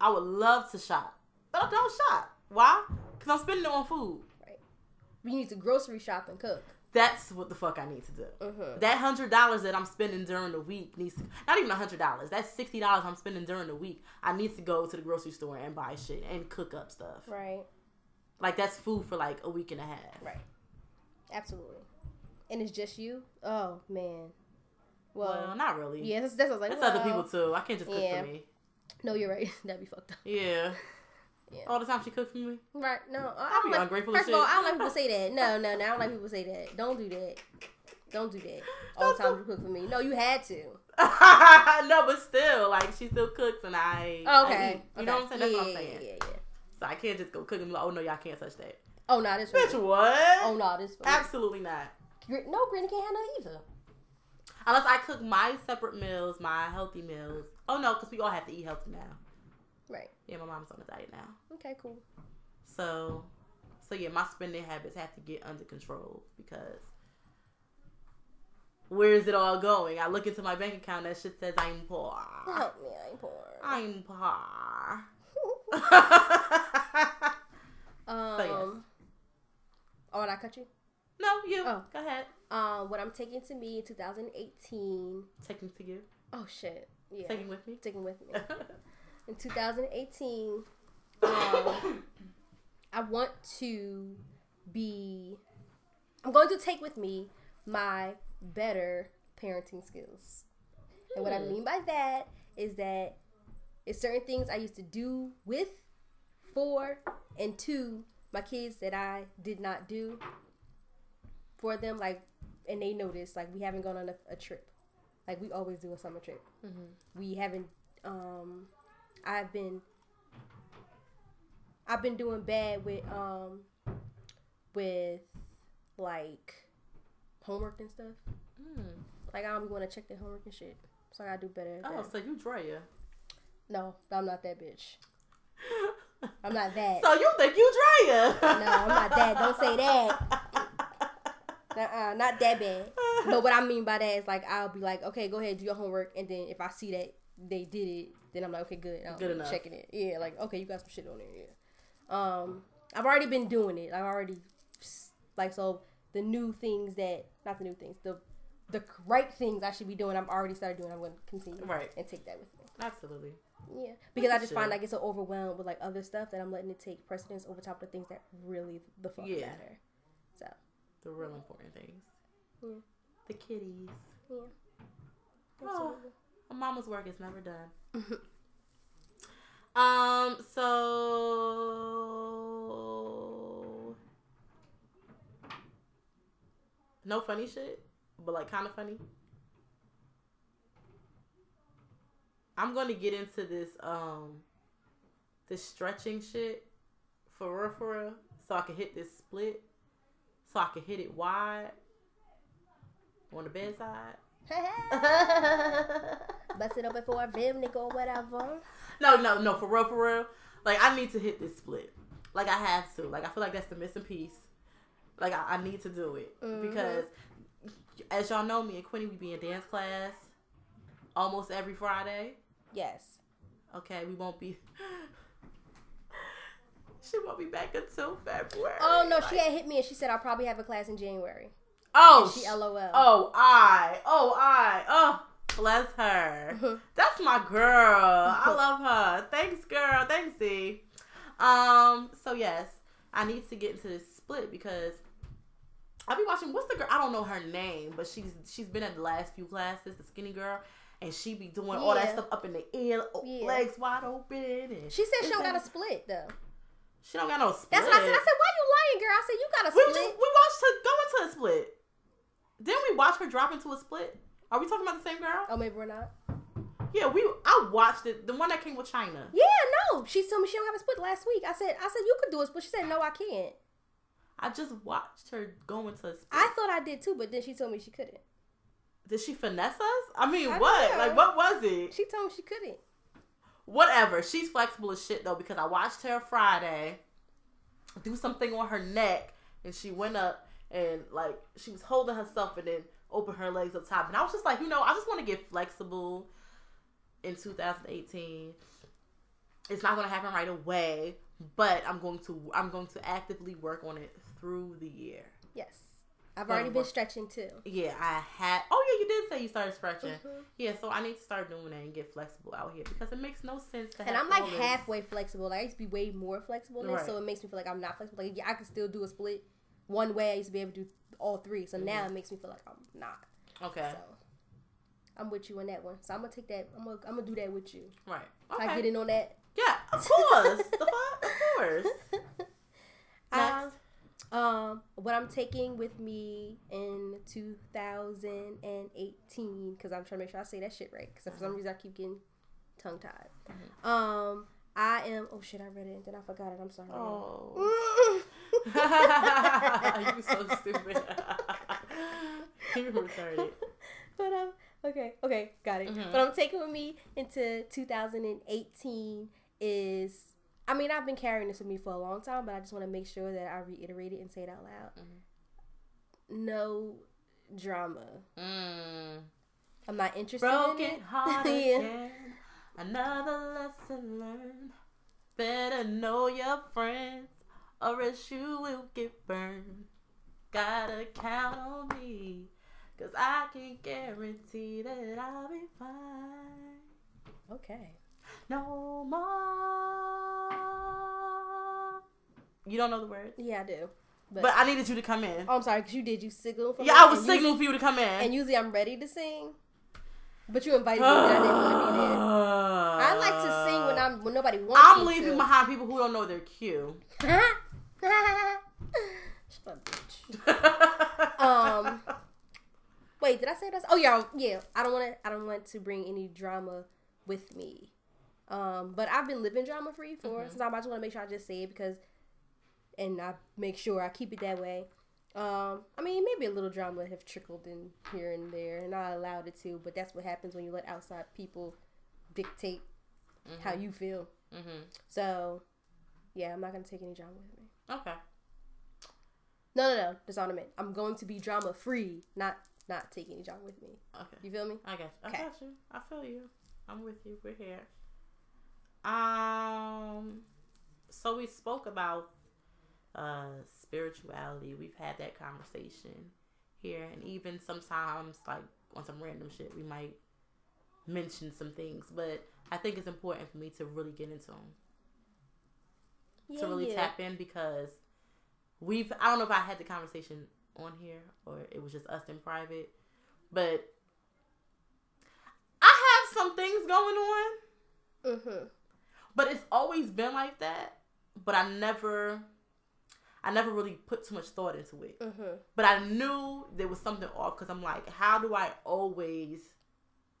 I would love to shop, but I don't shop. Why? Because I'm spending it on food. You need to grocery shop and cook. That's what the fuck I need to do. Mhm. That hundred dollars that I'm spending during the week needs to not even a hundred dollars. That's sixty dollars I'm spending during the week. I need to go to the grocery store and buy shit and cook up stuff. Right. Like that's food for like a week and a half. Right. Absolutely. And it's just you? Oh man. Well, Well, not really. yeah, that's, that's what I was like. That's other people too. I can't just cook yeah. for me. No, you're right. *laughs* That'd be fucked up. Yeah. Yeah. All the time she cooked for me. Right? No, I I'll don't like, ungrateful First of all. I don't like people say that. No, no, no. I don't like people say that. Don't do that. Don't do that. *laughs* All the time you cook for me. No, you had to. *laughs* no, but still, like she still cooks and I. I Okay. eat. You know what I'm saying? That's yeah, what I'm yeah, saying. Yeah, yeah. So I can't just go cook and be like, oh no, y'all can't touch that. Oh no, this Bitch, what? Oh no, this for me. Absolutely not. No, Granny can't have none either. Unless I cook my separate meals, my healthy meals. Oh no, because we all have to eat healthy now. Right. Yeah, my mom's on a diet now. Okay, cool. So, so yeah, my spending habits have to get under control because where is it all going? I look into my bank account, that shit says I'm poor. Help me, I'm poor. I'm poor. um. *laughs* So, yes. Oh, did I cut you? no, you. Oh. Go ahead. Um, what I'm taking to me in 2018. Taking to you. Oh shit. Yeah. Taking with me. Taking with me. *laughs* in 2018, um, *coughs* I want to be. I'm going to take with me my better parenting skills. And what I Hmm. mean by that is that it's certain things I used to do with, for, and to my kids that I did not do for them. Like, and they noticed, like, we haven't gone on a, a trip. Like, we always do a summer trip we haven't um i've been i've been doing bad with um with like homework and stuff Hmm. like i don't want to check their homework and shit so i gotta do better Oh, that. so you Drea. no i'm not that bitch i'm not that *laughs* So you think you Drea? no i'm not that don't say that *laughs* uh not that bad but what i mean by that is like i'll be like okay go ahead do your homework and then if i see that they did it then i'm like okay good I'm Good enough. checking it yeah like okay you got some shit on there yeah um i've already been doing it i've already like so the new things that not the new things the the right things i should be doing i'm already started doing i'm going to continue Right. and take that with me Absolutely. yeah because i just find like it's so overwhelmed with like other stuff that i'm letting it take precedence over top of the things that really the fuck Yeah. matter so The real important things. Yeah. The kitties. yeah Oh, Absolutely. a mama's work is never done. *laughs* um. So. No funny shit, but like kind of funny. I'm gonna get into this um this stretching shit for real for real, so I can hit this split, so I can hit it wide on the bedside. *laughs* *laughs* Bust it open for a vim, nigga, or whatever. No, no, no, for real, for real. Like I need to hit this split. Like I have to. Like I feel like that's the missing piece. Like I, I need to do it Mhm. because, as y'all know, me and Quinny we be in dance class almost every Friday. Yes. Okay, we won't be. *laughs* she won't be back until February. Oh no, she had hit me and she said I'll probably have a class in January. Oh, She sh- LOL. Oh, I. Oh, I. Oh, bless her. That's my girl. I love her. Thanks, girl. Thanks, Z. Um. So yes, I need to get into this split because I'll be watching. What's the girl? I don't know her name, but she's she's been at the last few classes. The skinny girl. And she be doing all that stuff up in the air, Yeah. legs wide open. And She said she don't got a split though. She don't got no split. That's what I said. I said, why you lying, girl? I said you got a We split. just we watched her go into a split. Didn't we watch her drop into a split? Are we talking about the same girl? Oh, maybe we're not. Yeah, we. I watched it. The one that came with China. Yeah, no. She told me she don't have a split last week. I said, I said you could do a split. She said, no, I can't. I just watched her going into a split. I thought I did too, but then she told me she couldn't. Did she finesse us? I mean, I what? know. Like, what was it? She told me she couldn't. Whatever. She's flexible as shit though because I watched her Friday do something on her neck and she went up and like she was holding herself and then opened her legs up top and I was just like, you know, I just want to get flexible in 2018. It's not going to happen right away, but I'm going to I'm going to actively work on it through the year. Yes. I've already been stretching too. Yeah, I had. Oh yeah, you did say you started stretching. Mhm. Yeah, so I need to start doing that and get flexible out here because it makes no sense to. And I'm like halfway flexible. Like, I used to be way more flexible than this, so it makes me feel like I'm not flexible. Like yeah, I can still do a split one way. I used to be able to do all three. So now it makes me feel like I'm not. Okay. So I'm with you on that one. So I'm gonna take that. I'm gonna I'm gonna do that with you. Right. Okay. I get in on that. Yeah, of course. the fuck? Of course. *laughs* Um, Next. um, what I'm taking with me in 2018, because I'm trying to make sure I say that shit right, because for some reason I keep getting tongue tied. Um, I am. Oh shit! I read it and then I forgot it. I'm sorry. Oh. *laughs* *laughs* you so stupid. *laughs* You're retarded. but um, okay, okay, got it. Mhm. But I'm taking with me into 2018 is. I mean, I've been carrying this with me for a long time, but I just want to make sure that I reiterate it and say it out loud. No drama. Mm. I'm not interested in Broken it. heart *laughs* Yeah. again. Another lesson learned. Better know your friends, or else you will get burned. Gotta count on me, cause I can guarantee that I'll be fine. Okay. No more. You don't know the words, Yeah, I do. But, but I needed you to come in. oh, I'm sorry, because you did. You signal for Yeah, me, Yeah, I was signaling for you to come in. And usually I'm ready to sing. But you invited me, and I didn't want to be there. I like to sing when I'm when nobody wants I'm leaving to. behind people who don't know their cue. *laughs* Shut up, bitch. *laughs* Um, wait, did I say that? Oh yeah, yeah. I don't want to. I don't want to bring any drama with me. Um, but I've been living drama free for Mm-hmm. since I just want to make sure I just say it because, and I make sure I keep it that way. Um, I mean, maybe a little drama have trickled in here and there, and I allowed it to. But that's what happens when you let outside people dictate how you feel. hmm So, yeah, I'm not gonna take any drama with me. Okay. No, no, no. That's not what I meant. I'm going to be drama free, not not take any drama with me. Okay. You feel me? I got you. I Okay. got you. I feel you. I'm with you. We're here. Um so we spoke about uh spirituality. We've had that conversation here and even sometimes like on some random shit we might mention some things, but I think it's important for me to really get into them. To really tap in because we've I don't know if I had the conversation on here or it was just us in private, but I have some things going on, Mm-hmm. but it's always been like that. But I never, I never really put too much thought into it. Mm-hmm. But I knew there was something off because I'm like, how do I always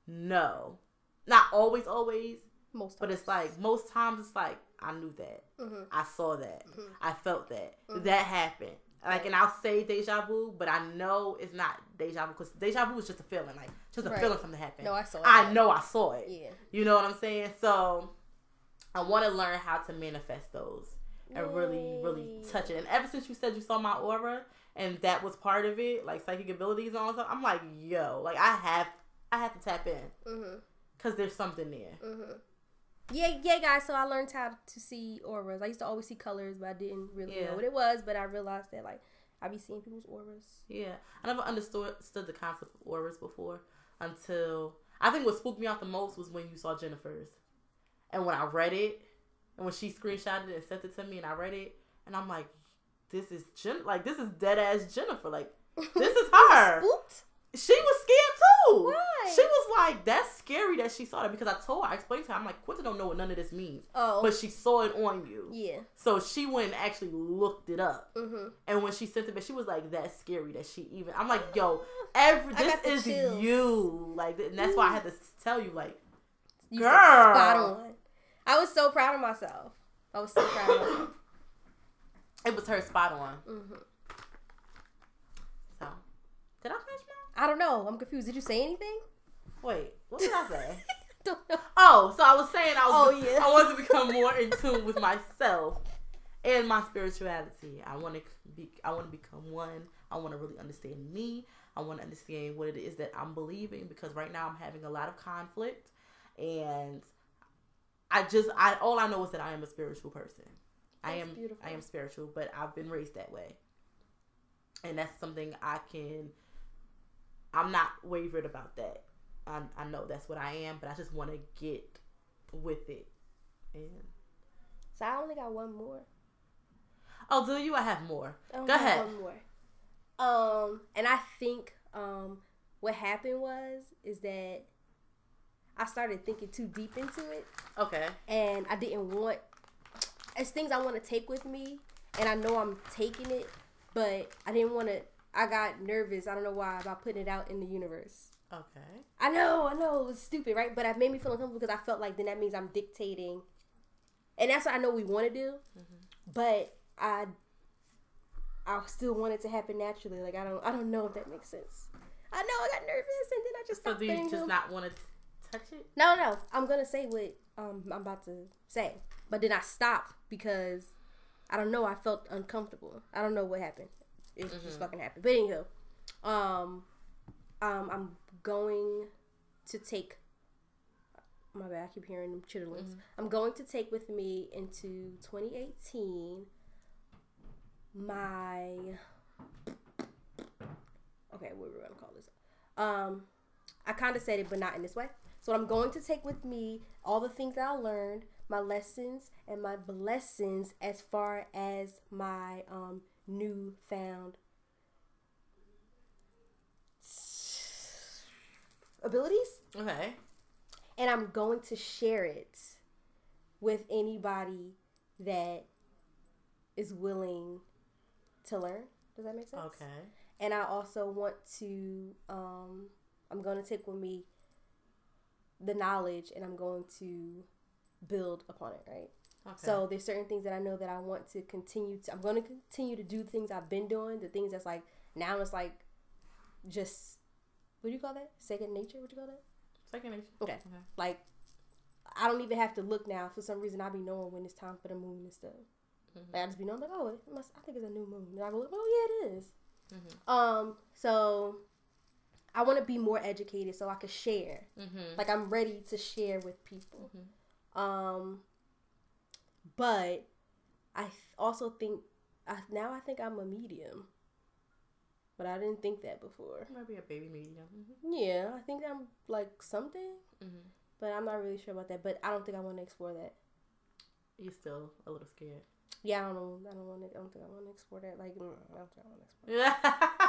know? Not always, always, Most. but it's like most times it's like I knew that. Mm-hmm. I saw that. Mhm. I felt that. Mhm. That happened. Like, and I'll say deja vu, but I know it's not deja vu because deja vu is just a feeling, like just a Right. feeling something happened. No, I saw. it. I know I saw it. Yeah. You know what I'm saying? So I want to learn how to manifest those and really, really touch it. And ever since you said you saw my aura and that was part of it, like psychic abilities and all that, I'm like, yo, like I have, I have to tap in Mm-hmm. because there's something there. Mm-hmm. Yeah, yeah, guys. So I learned how to see auras. I used to always see colors, but I didn't really Yeah. know what it was. But I realized that like I be seeing people's auras. Yeah, I never understood the concept of auras before until I think what spooked me out the most was when you saw Jennifer's, and when I read it, and when she screenshotted it and sent it to me, and I read it, and I'm like, this is Jen, like this is dead ass Jennifer, like *laughs* this is her. Spooked? She was scared Why? She was like, that's scary that she saw that because I told her, I explained to her, I'm like, Quinta don't know what none of this means, Oh. but she saw it on you, yeah. so she went and actually looked it up. Mm-hmm. And when she sent it back, she was like, "That's scary." That she even. I'm like, "Yo, every this is chills. you." Like, and that's why I had to tell you, like, You Girl. spot on. I was so proud of myself. I was so proud of myself. it was her spot on. hmm So, did I finish? I don't know. I'm confused. Did you say anything? Wait, what did I say? *laughs* oh, so I was saying I was. Oh, yeah. I wanted to become more in tune with myself and my spirituality. I want to be. I want to become one. I want to really understand me. I want to understand what it is that I'm believing because right now I'm having a lot of conflict, and I just I all I know is that I am a spiritual person. I am beautiful. I am spiritual, but I've been raised that way, and that's something I can. I'm not wavered about that. I, I know that's what I am, but I just want to get with it. And So I only got one more. oh, do you? I have more. I Go ahead. One more. Um, and I think um, what happened was is that I started thinking too deep into it, Okay. and I didn't want. It's things I want to take with me, and I know I'm taking it, but I didn't want to. I got nervous. I don't know why about putting it out in the universe. Okay. I know, I know, it was stupid, right? But it made me feel uncomfortable because I felt like then that means I'm dictating, and that's what I know we want to do. But I, I still want it to happen naturally. Like I don't, I don't know if that makes sense. I know I got nervous, and then I just So do you just him- not want to touch it? No, no, I'm gonna say what um I'm about to say, but then I stopped because I don't know. I felt uncomfortable. I don't know what happened. It just fucking happened. But anywho, um, um, I'm going to take. My bad. I keep hearing them chitterlings. I'm going to take with me into 2018 my. Okay, what we're gonna call this? Um, I kind of said it, but not in this way. So I'm going to take with me all the things that I learned, my lessons and my blessings, as far as my um, newfound abilities, Okay. and I'm going to share it with anybody that is willing to learn. Does that make sense? Okay. and I also want to um I'm going to take with me the knowledge and I'm going to build upon it, right? Okay. So there's certain things that I know that I want to continue to I'm going to continue to do things I've been doing, the things that's like now it's like just what do you call that? Second nature, what do you call that? second nature. Okay. Okay. Like I don't even have to look now. For some reason I'll be knowing when it's time for the moon and stuff. Like I just be knowing like, oh, it must I think it's a new moon. And I go, look, oh yeah, it is. Um, so I want to be more educated so I can share. Mm-hmm. Like I'm ready to share with people. Um, but I also think I, now I think I'm a medium, but I didn't think that before. Maybe a baby medium. Mm-hmm. Yeah, I think I'm like something, Mm-hmm. but I'm not really sure about that. But I don't think I want to explore that. You're still a little scared. Yeah, I don't know. I don't want to. I don't think I want to explore that. Like, mm, I don't think I want to explore. *laughs*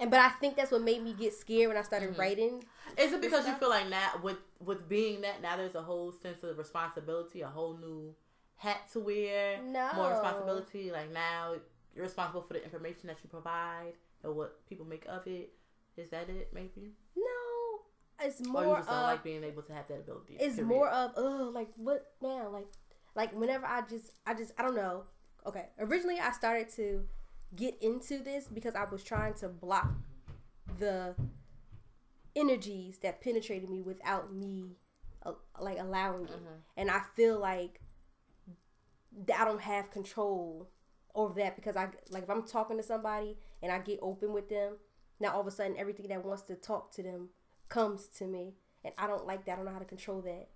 And but I think that's what made me get scared when I started Mhm. writing. Is it because you feel like now with with being that now there's a whole sense of responsibility, a whole new hat to wear, No. more responsibility. Like now you're responsible for the information that you provide and what people make of it. Is that it? Maybe. No, it's more. or you just don't of like being able to have that ability. it's period. more of oh like what now like like whenever I just I just I don't know. Okay, originally I started to get into this because I was trying to block the energies that penetrated me without me uh, like allowing it, Mhm. and I feel like I don't have control over that because I like if I'm talking to somebody and I get open with them, now all of a sudden everything that wants to talk to them comes to me, and I don't like that. I don't know how to control that,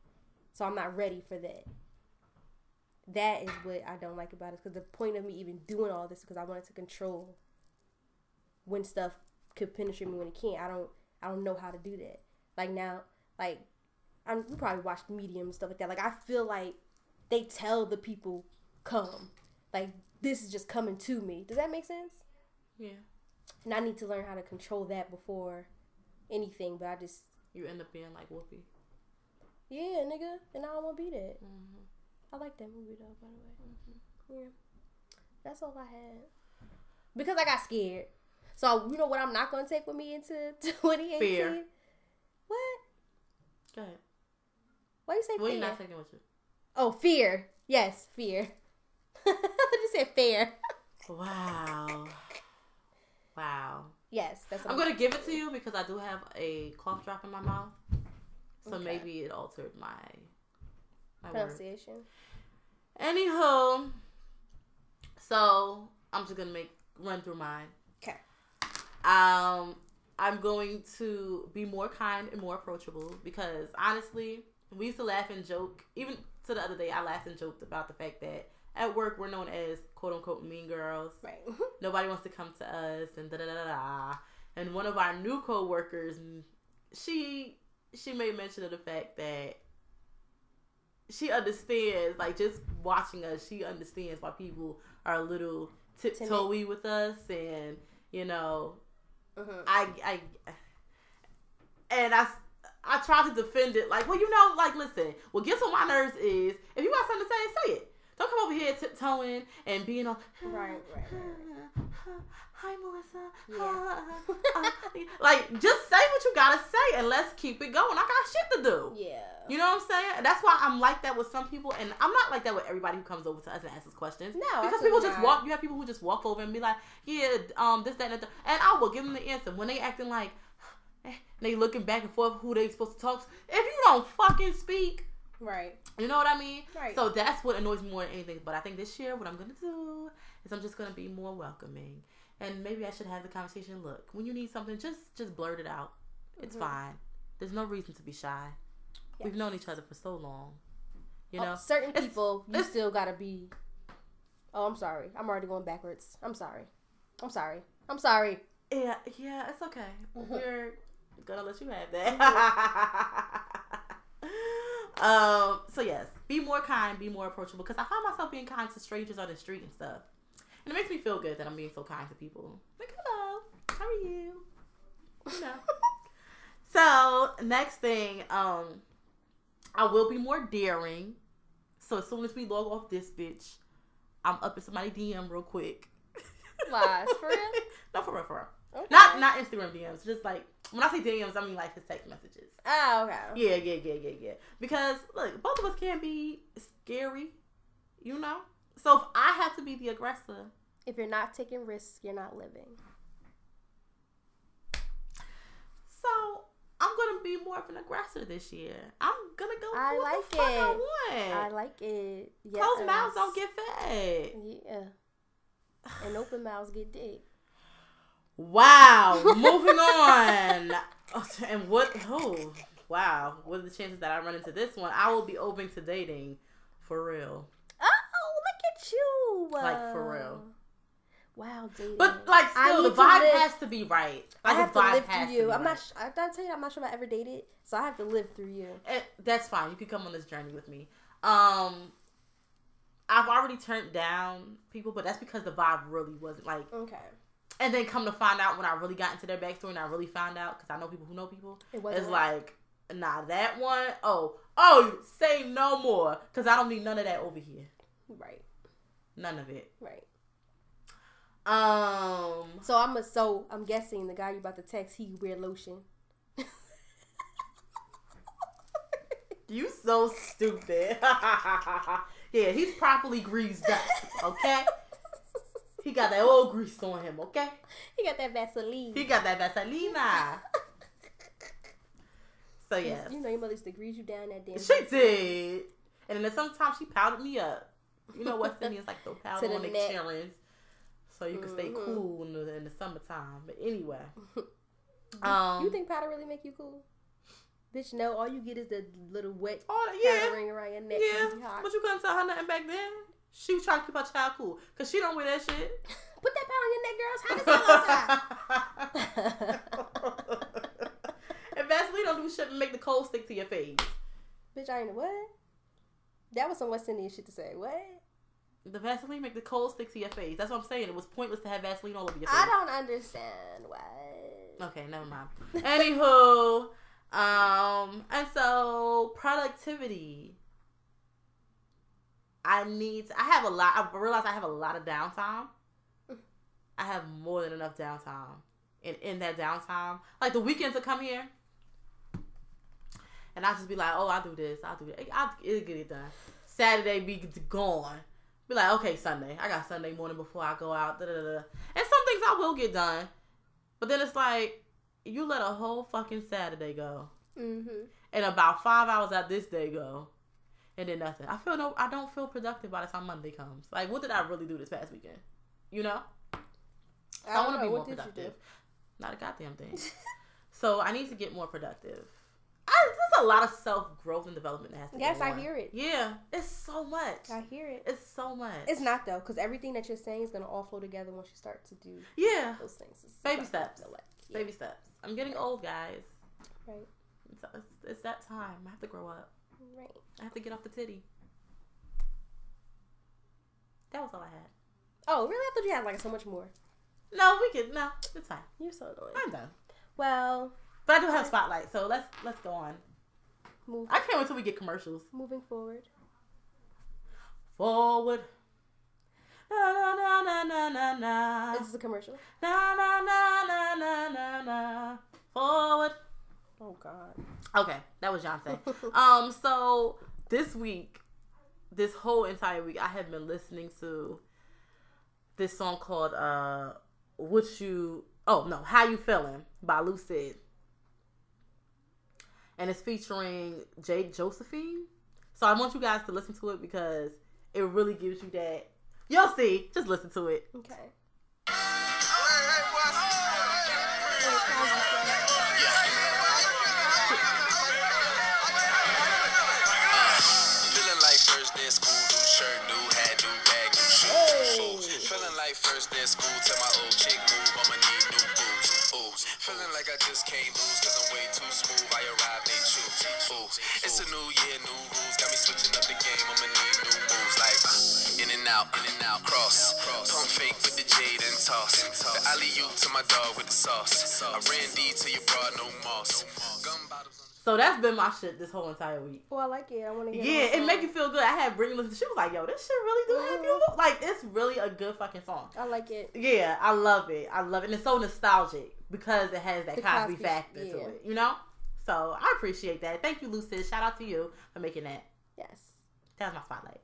so I'm not ready for that. That is what I don't like about it. Because the point of me even doing all this because I wanted to control when stuff could penetrate me when it can't. I don't. I don't know how to do that. Like now, like I'm. You probably watched Medium and stuff like that. Like I feel like they tell the people come. Like this is just coming to me. Does that make sense? Yeah. And I need to learn how to control that before anything. But I just You end up being like Whoopi. yeah, nigga, and I don't want to be that. Mm-hmm. I like that movie though, by the way. Mm-hmm. Yeah, that's all I had because I got scared. So you know what? I'm not gonna take with me into *laughs* 2018. Fear. What? Go ahead. Why you say fear? What are fear? you not taking with you? oh, fear. Yes, fear. *laughs* you said fear. Wow. Wow. Yes, that's. What I'm gonna give it to you because I do have a cough drop in my mouth, so Okay. maybe it altered my. Pronunciation. Anywho, so I'm just gonna make run through mine. Okay. Um, I'm going to be more kind and more approachable because honestly, we used to laugh and joke. Even to the other day, I laughed and joked about the fact that at work we're known as quote unquote mean girls. Right. *laughs* Nobody wants to come to us and da da da da. da. And one of our new coworkers, she she made mention of the fact that she understands, like just watching us, she understands why people are a little tiptoey with us, and you know, Mhm. I I and I I try to defend it, like, well, you know, like, listen, what gets on my nerves is if you got something to say, say it. Don't come over here tiptoeing and being all Right, right, right, *laughs* Hi, Melissa. Yeah. *laughs* Like, just say what you gotta say and let's keep it going. I got shit to do. Yeah. You know what I'm saying? That's why I'm like that with some people, and I'm not like that with everybody who comes over to us and asks us questions. No, because people just not. walk. You have people who just walk over and be like, "Yeah, um, this, that, and the," and I will give them the answer when they acting like *sighs* they looking back and forth who they supposed to talk to. If you don't fucking speak, Right. you know what I mean? Right. So that's what annoys me more than anything. But I think this year, what I'm gonna do is I'm just gonna be more welcoming, and maybe I should have the conversation. Look, when you need something, just just blurt it out. It's Mhm. fine. There's no reason to be shy. We've known each other for so long. You Oh, know, certain It's- people, you it's- still gotta be. Oh, I'm sorry. I'm already going backwards. I'm sorry. I'm sorry. I'm sorry. yeah, yeah, it's okay. Mhm. We're gonna let you have that. *laughs* um. So yes, be more kind, be more approachable. Because I find myself being kind to strangers on the street and stuff, and it makes me feel good that I'm being so kind to people. Like, hello, how are you? You know. *laughs* so next thing, um, I will be more daring. So as soon as we log off this bitch, I'm up in somebody DM real quick. Lies, for real? *laughs* no, for real, for real. Okay. Not not Instagram DMs. Just like when I say DMs, I mean like his text messages. Oh, okay. Yeah, yeah, yeah, yeah, yeah. Because look, both of us can be scary, you know. So if I have to be the aggressor, If you're not taking risks, you're not living. so I'm gonna be more of an aggressor this year. I'm gonna go. I like I it. want. I like it. Yes. Closed mouths don't get fed. Yeah. And open mouths get dick. Wow. *laughs* Moving on. And what? Oh, wow. What are the chances that I run into this one? I will be open to dating, for real. Oh, look at you. Like, for real. Wow, dating. But like, still, the vibe live- has to be right. I have the to live through you. I'm right. not. sh- I gotta tell you, I'm not sure if I ever dated, so I have to live through you. And that's fine. You can come on this journey with me. Um, I've already turned down people, but that's because the vibe really wasn't like. Okay. And then come to find out when I really got into their backstory and I really found out because I know people who know people. It wasn't It's right. like, nah, that one. Oh, oh, say no more because I don't need none of that over here. Right. None of it. Right. Um, So I'm a. So I'm guessing the guy you about to text, he wear lotion. *laughs* you so stupid. *laughs* yeah, he's properly greased up. Okay, he got that old grease on him. Okay. He got that Vaseline. He got that Vaselina. So yeah, You know your mother used to grease you down that damn. she did. And then sometimes she powdered me up. You know West Indians like throw powder *laughs* on the neck. so you can stay Mhm. cool in the, in the summertime. But anyway, *laughs* You- um, you think powder really make you cool? Bitch, no. All you get is the little wet oh powder yeah, ring around your neck. yeah. you. But you couldn't tell her nothing back then. She was trying to keep her child cool because she don't wear that shit. *laughs* Put that powder on your neck, girls. How does that look? and Vaseline don't do shit to make the cold stick to your face. Bitch, I ain't what? That was some West Indian shit to say. What? The Vaseline make the cold stick to your face. That's what I'm saying. It was pointless to have Vaseline all over your face. I don't understand what. Okay, never mind. Anywho, um, and so productivity. I need. To, I have a lot. I realize I have a lot of downtime. I have more than enough downtime, and in that downtime, like the weekends will come here, and I just be like, "Oh, I'll do this. I'll do it. I'll it'll get it done." Saturday be gone. Be like, "Okay, Sunday. I got Sunday morning before I go out." Da, da, da, da. And some things I will get done, but then it's like you let a whole fucking Saturday go, Mm-hmm. and about five hours out this day go, and then nothing. I feel no. I don't feel productive by the time Monday comes. Like, what did I really do this past weekend? You know, I, I, want to be more What you productive. Not a goddamn thing. so I need to get more productive. I, there's a lot of self growth and development that has to. Yes, I on. hear it. Yeah, it's so much. I hear it. It's so much. It's not though, because everything that you're saying is gonna all flow together once you start to do yeah, those things. It's Baby steps. yeah, baby steps. I'm getting old, guys. Right. It's, it's, it's that time. I have to grow up. Right. I have to get off the titty. That was all I had. Oh, really? I thought you had like so much more. No, we could. No, it's fine. You're so annoying. I'm done. Well, But I do have spotlight, so let's let's go on. move, I can't wait till we get commercials. moving forward. Forward, Na na na na na na na. Is this a commercial? Na na na na na na na. Forward. Oh God. Okay, that was Beyonce. um, so this week, this whole entire week, I have been listening to this song called uh "What You." Oh no, "How You Feeling" by Lucid, and it's featuring Jade Josephine. So I want you guys to listen to it because it really gives you that. You'll see. Just listen to it. Okay. Of school, tell my old chick move, I'ma need new boots. Feeling like I just can't lose, cause I'm way too smooth. I they choose. It's a new year, new rules, got me switching up the game, I'ma need new moves. Like, in and out, in and out, cross. Pump fake with the jade and toss. The alley oop to my dog with the sauce. I ran D to your broad, no moss. Gun bottles So that's been my shit this whole entire week. Well, I like it. I want to hear. Yeah, it make you feel good. I had Brittany listen. She was like, "Yo, this shit really do have you." Mm-hmm. Like, it's really a good fucking song. I like it. Yeah, I love it. I love it. And it's so nostalgic because it has that The Cosby, Cosby, factor to it. You know. So I appreciate that. Thank you, Lucid. Shout out to you for making that. Yes. That's my spotlight.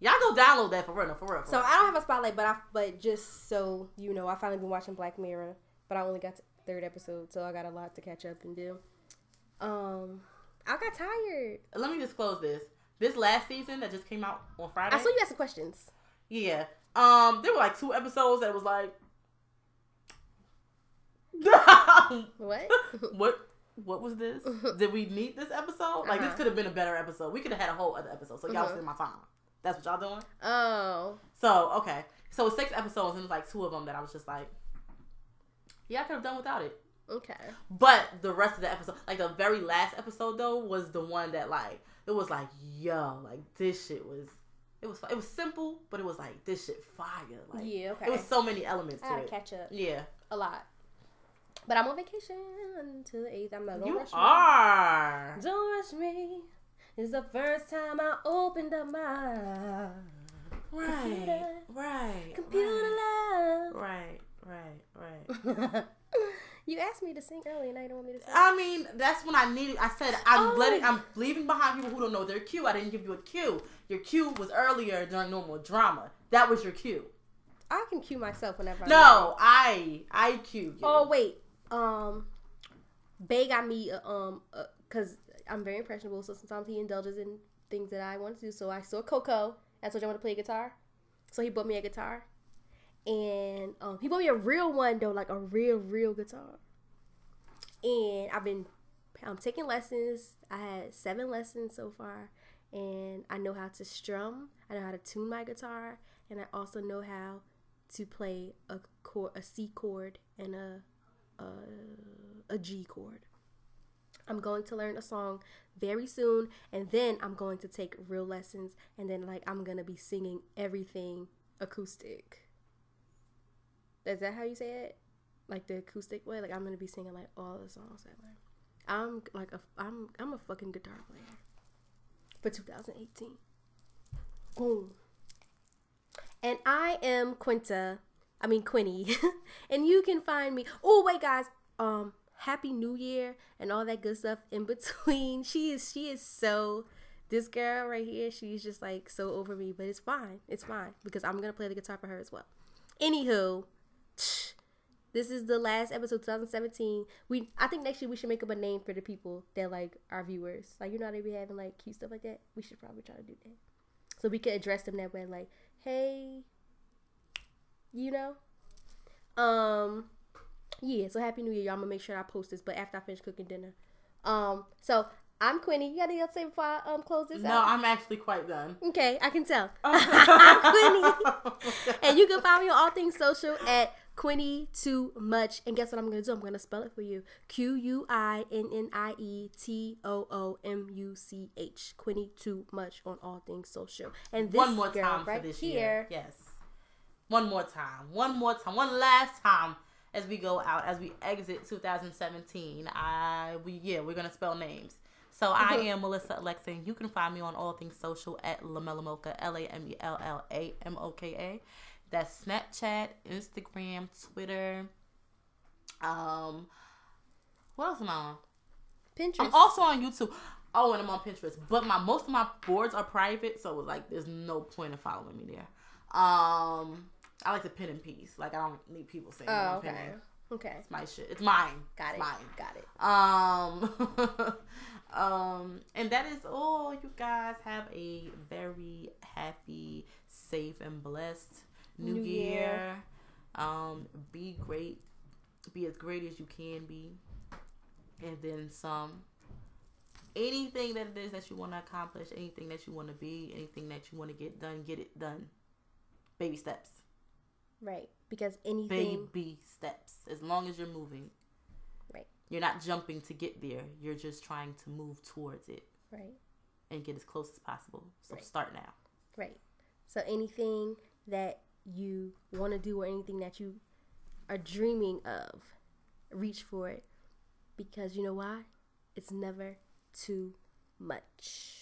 Y'all go download that for real, no, for real. For So real. I don't have a spotlight, but I but just so you know, I finally been watching Black Mirror, but I only got to third episode, so I got a lot to catch up and do. Um, I got tired. Let me disclose this. This last season that just came out on Friday. I saw you ask some questions. Yeah. Um, there were like two episodes that was like. *laughs* What? *laughs* what what was this? *laughs* Did we need this episode? Like this Uh-huh. could have been a better episode. We could have had a whole other episode. So y'all wasting my time. That's what y'all doing. oh, So okay, so six episodes and it's like two of them that I was just like, yeah, I could have done without it. Okay. But the rest of the episode, like the very last episode though, was the one that like it was like, yo, like this shit was. It was it was simple, but it was like this shit fire. Like Yeah, okay. it was so many elements I to it. catch up Yeah, a lot. But I'm on vacation until the eighth. I'm not. Don't you rush me. are. Don't rush me. It's the first time I opened up my Right, Computer. right, computer love. right, right, right. *laughs* you asked me to sing earlier, and I don't want me to sing. I mean, that's when I needed. I said I'm Oh. letting. I'm leaving behind people who don't know their cue. I didn't give you a cue. Your cue was earlier during normal drama. That was your cue. I can cue myself whenever. No, I I cued you. Oh wait, um, Bay got me uh, um because I'm very impressionable, so sometimes he indulges in things that I want to do. So I saw Coco. That's what I want to play guitar. So he bought me a guitar, and um, he bought me a real one though, like a real real guitar. And I've been I'm taking lessons. I had seven lessons so far, and I know how to strum. I know how to tune my guitar, and I also know how to play a chord, a C chord, and a a, a G chord. I'm going to learn a song very soon, and then I'm going to take real lessons, and then like I'm gonna be singing everything acoustic. Is that how you say it? Like the acoustic way? Like I'm gonna be singing like all the songs that way. I'm like a I'm I'm a fucking guitar player for 2018. Boom. And I am Quinta. I mean Quinnie. *laughs* and you can find me. Oh wait guys, um happy new year and all that good stuff in between. *laughs* She is she is so this girl right here, she's just like so over me, but it's fine. It's fine because I'm to play the guitar for her as well. Anywho, this is the last episode 2017 we i think next year we should make up a name for the people that like our viewers. Like you know how they be having like cute stuff like that? We should probably try to do that. So we could address them that way like hey you know? Um yeah so happy new year y'all. I'm gonna make sure i post this but after i finish cooking dinner. Um so i'm quinnie. You got anything else to say before i um close this no, out? No, I'm actually quite done. okay i can tell. *laughs* *laughs* I'm quinnie. And you can find me on all things social at Quinnie Too Much. And guess what I'm gonna do? I'm gonna spell it for you. Q U I N N I E T O O M U C H. Quinnie Too Much on all things social. And this One more girl time right for this here. year. Yes. One more time. One more time. One last time as we go out, as we exit 2017. I we yeah, we're gonna spell names. So I *laughs* am Melissa Alexa, and you can find me on all things social at Lamella Moka, L A M E L L A M O K A. That's Snapchat, Instagram, Twitter. Um, what else am I on? Pinterest. I'm also on YouTube. Oh, and I'm on Pinterest. But my most of my boards are private, so it's like there's no point in following me there. Um, I like to pin in peace. Like I don't need people saying oh, okay. Okay. It's my shit. It's mine. Got It's it. Mine. Got it. Um, *laughs* um, and that is all. You guys have a very happy, safe, and blessed New, New year. Year. Um, be great. Be as great as you can be, and then some. Anything that it is that you want to accomplish, anything that you want to be, anything that you want to get done, get it done. Baby steps. Right. Because anything. Baby steps. As long as you're moving. Right. You're not jumping to get there. You're just trying to move towards it Right. and get as close as possible. So Right. start now. Right. So anything that you want to do or anything that you are dreaming of, reach for it. Because you know why? It's never too much.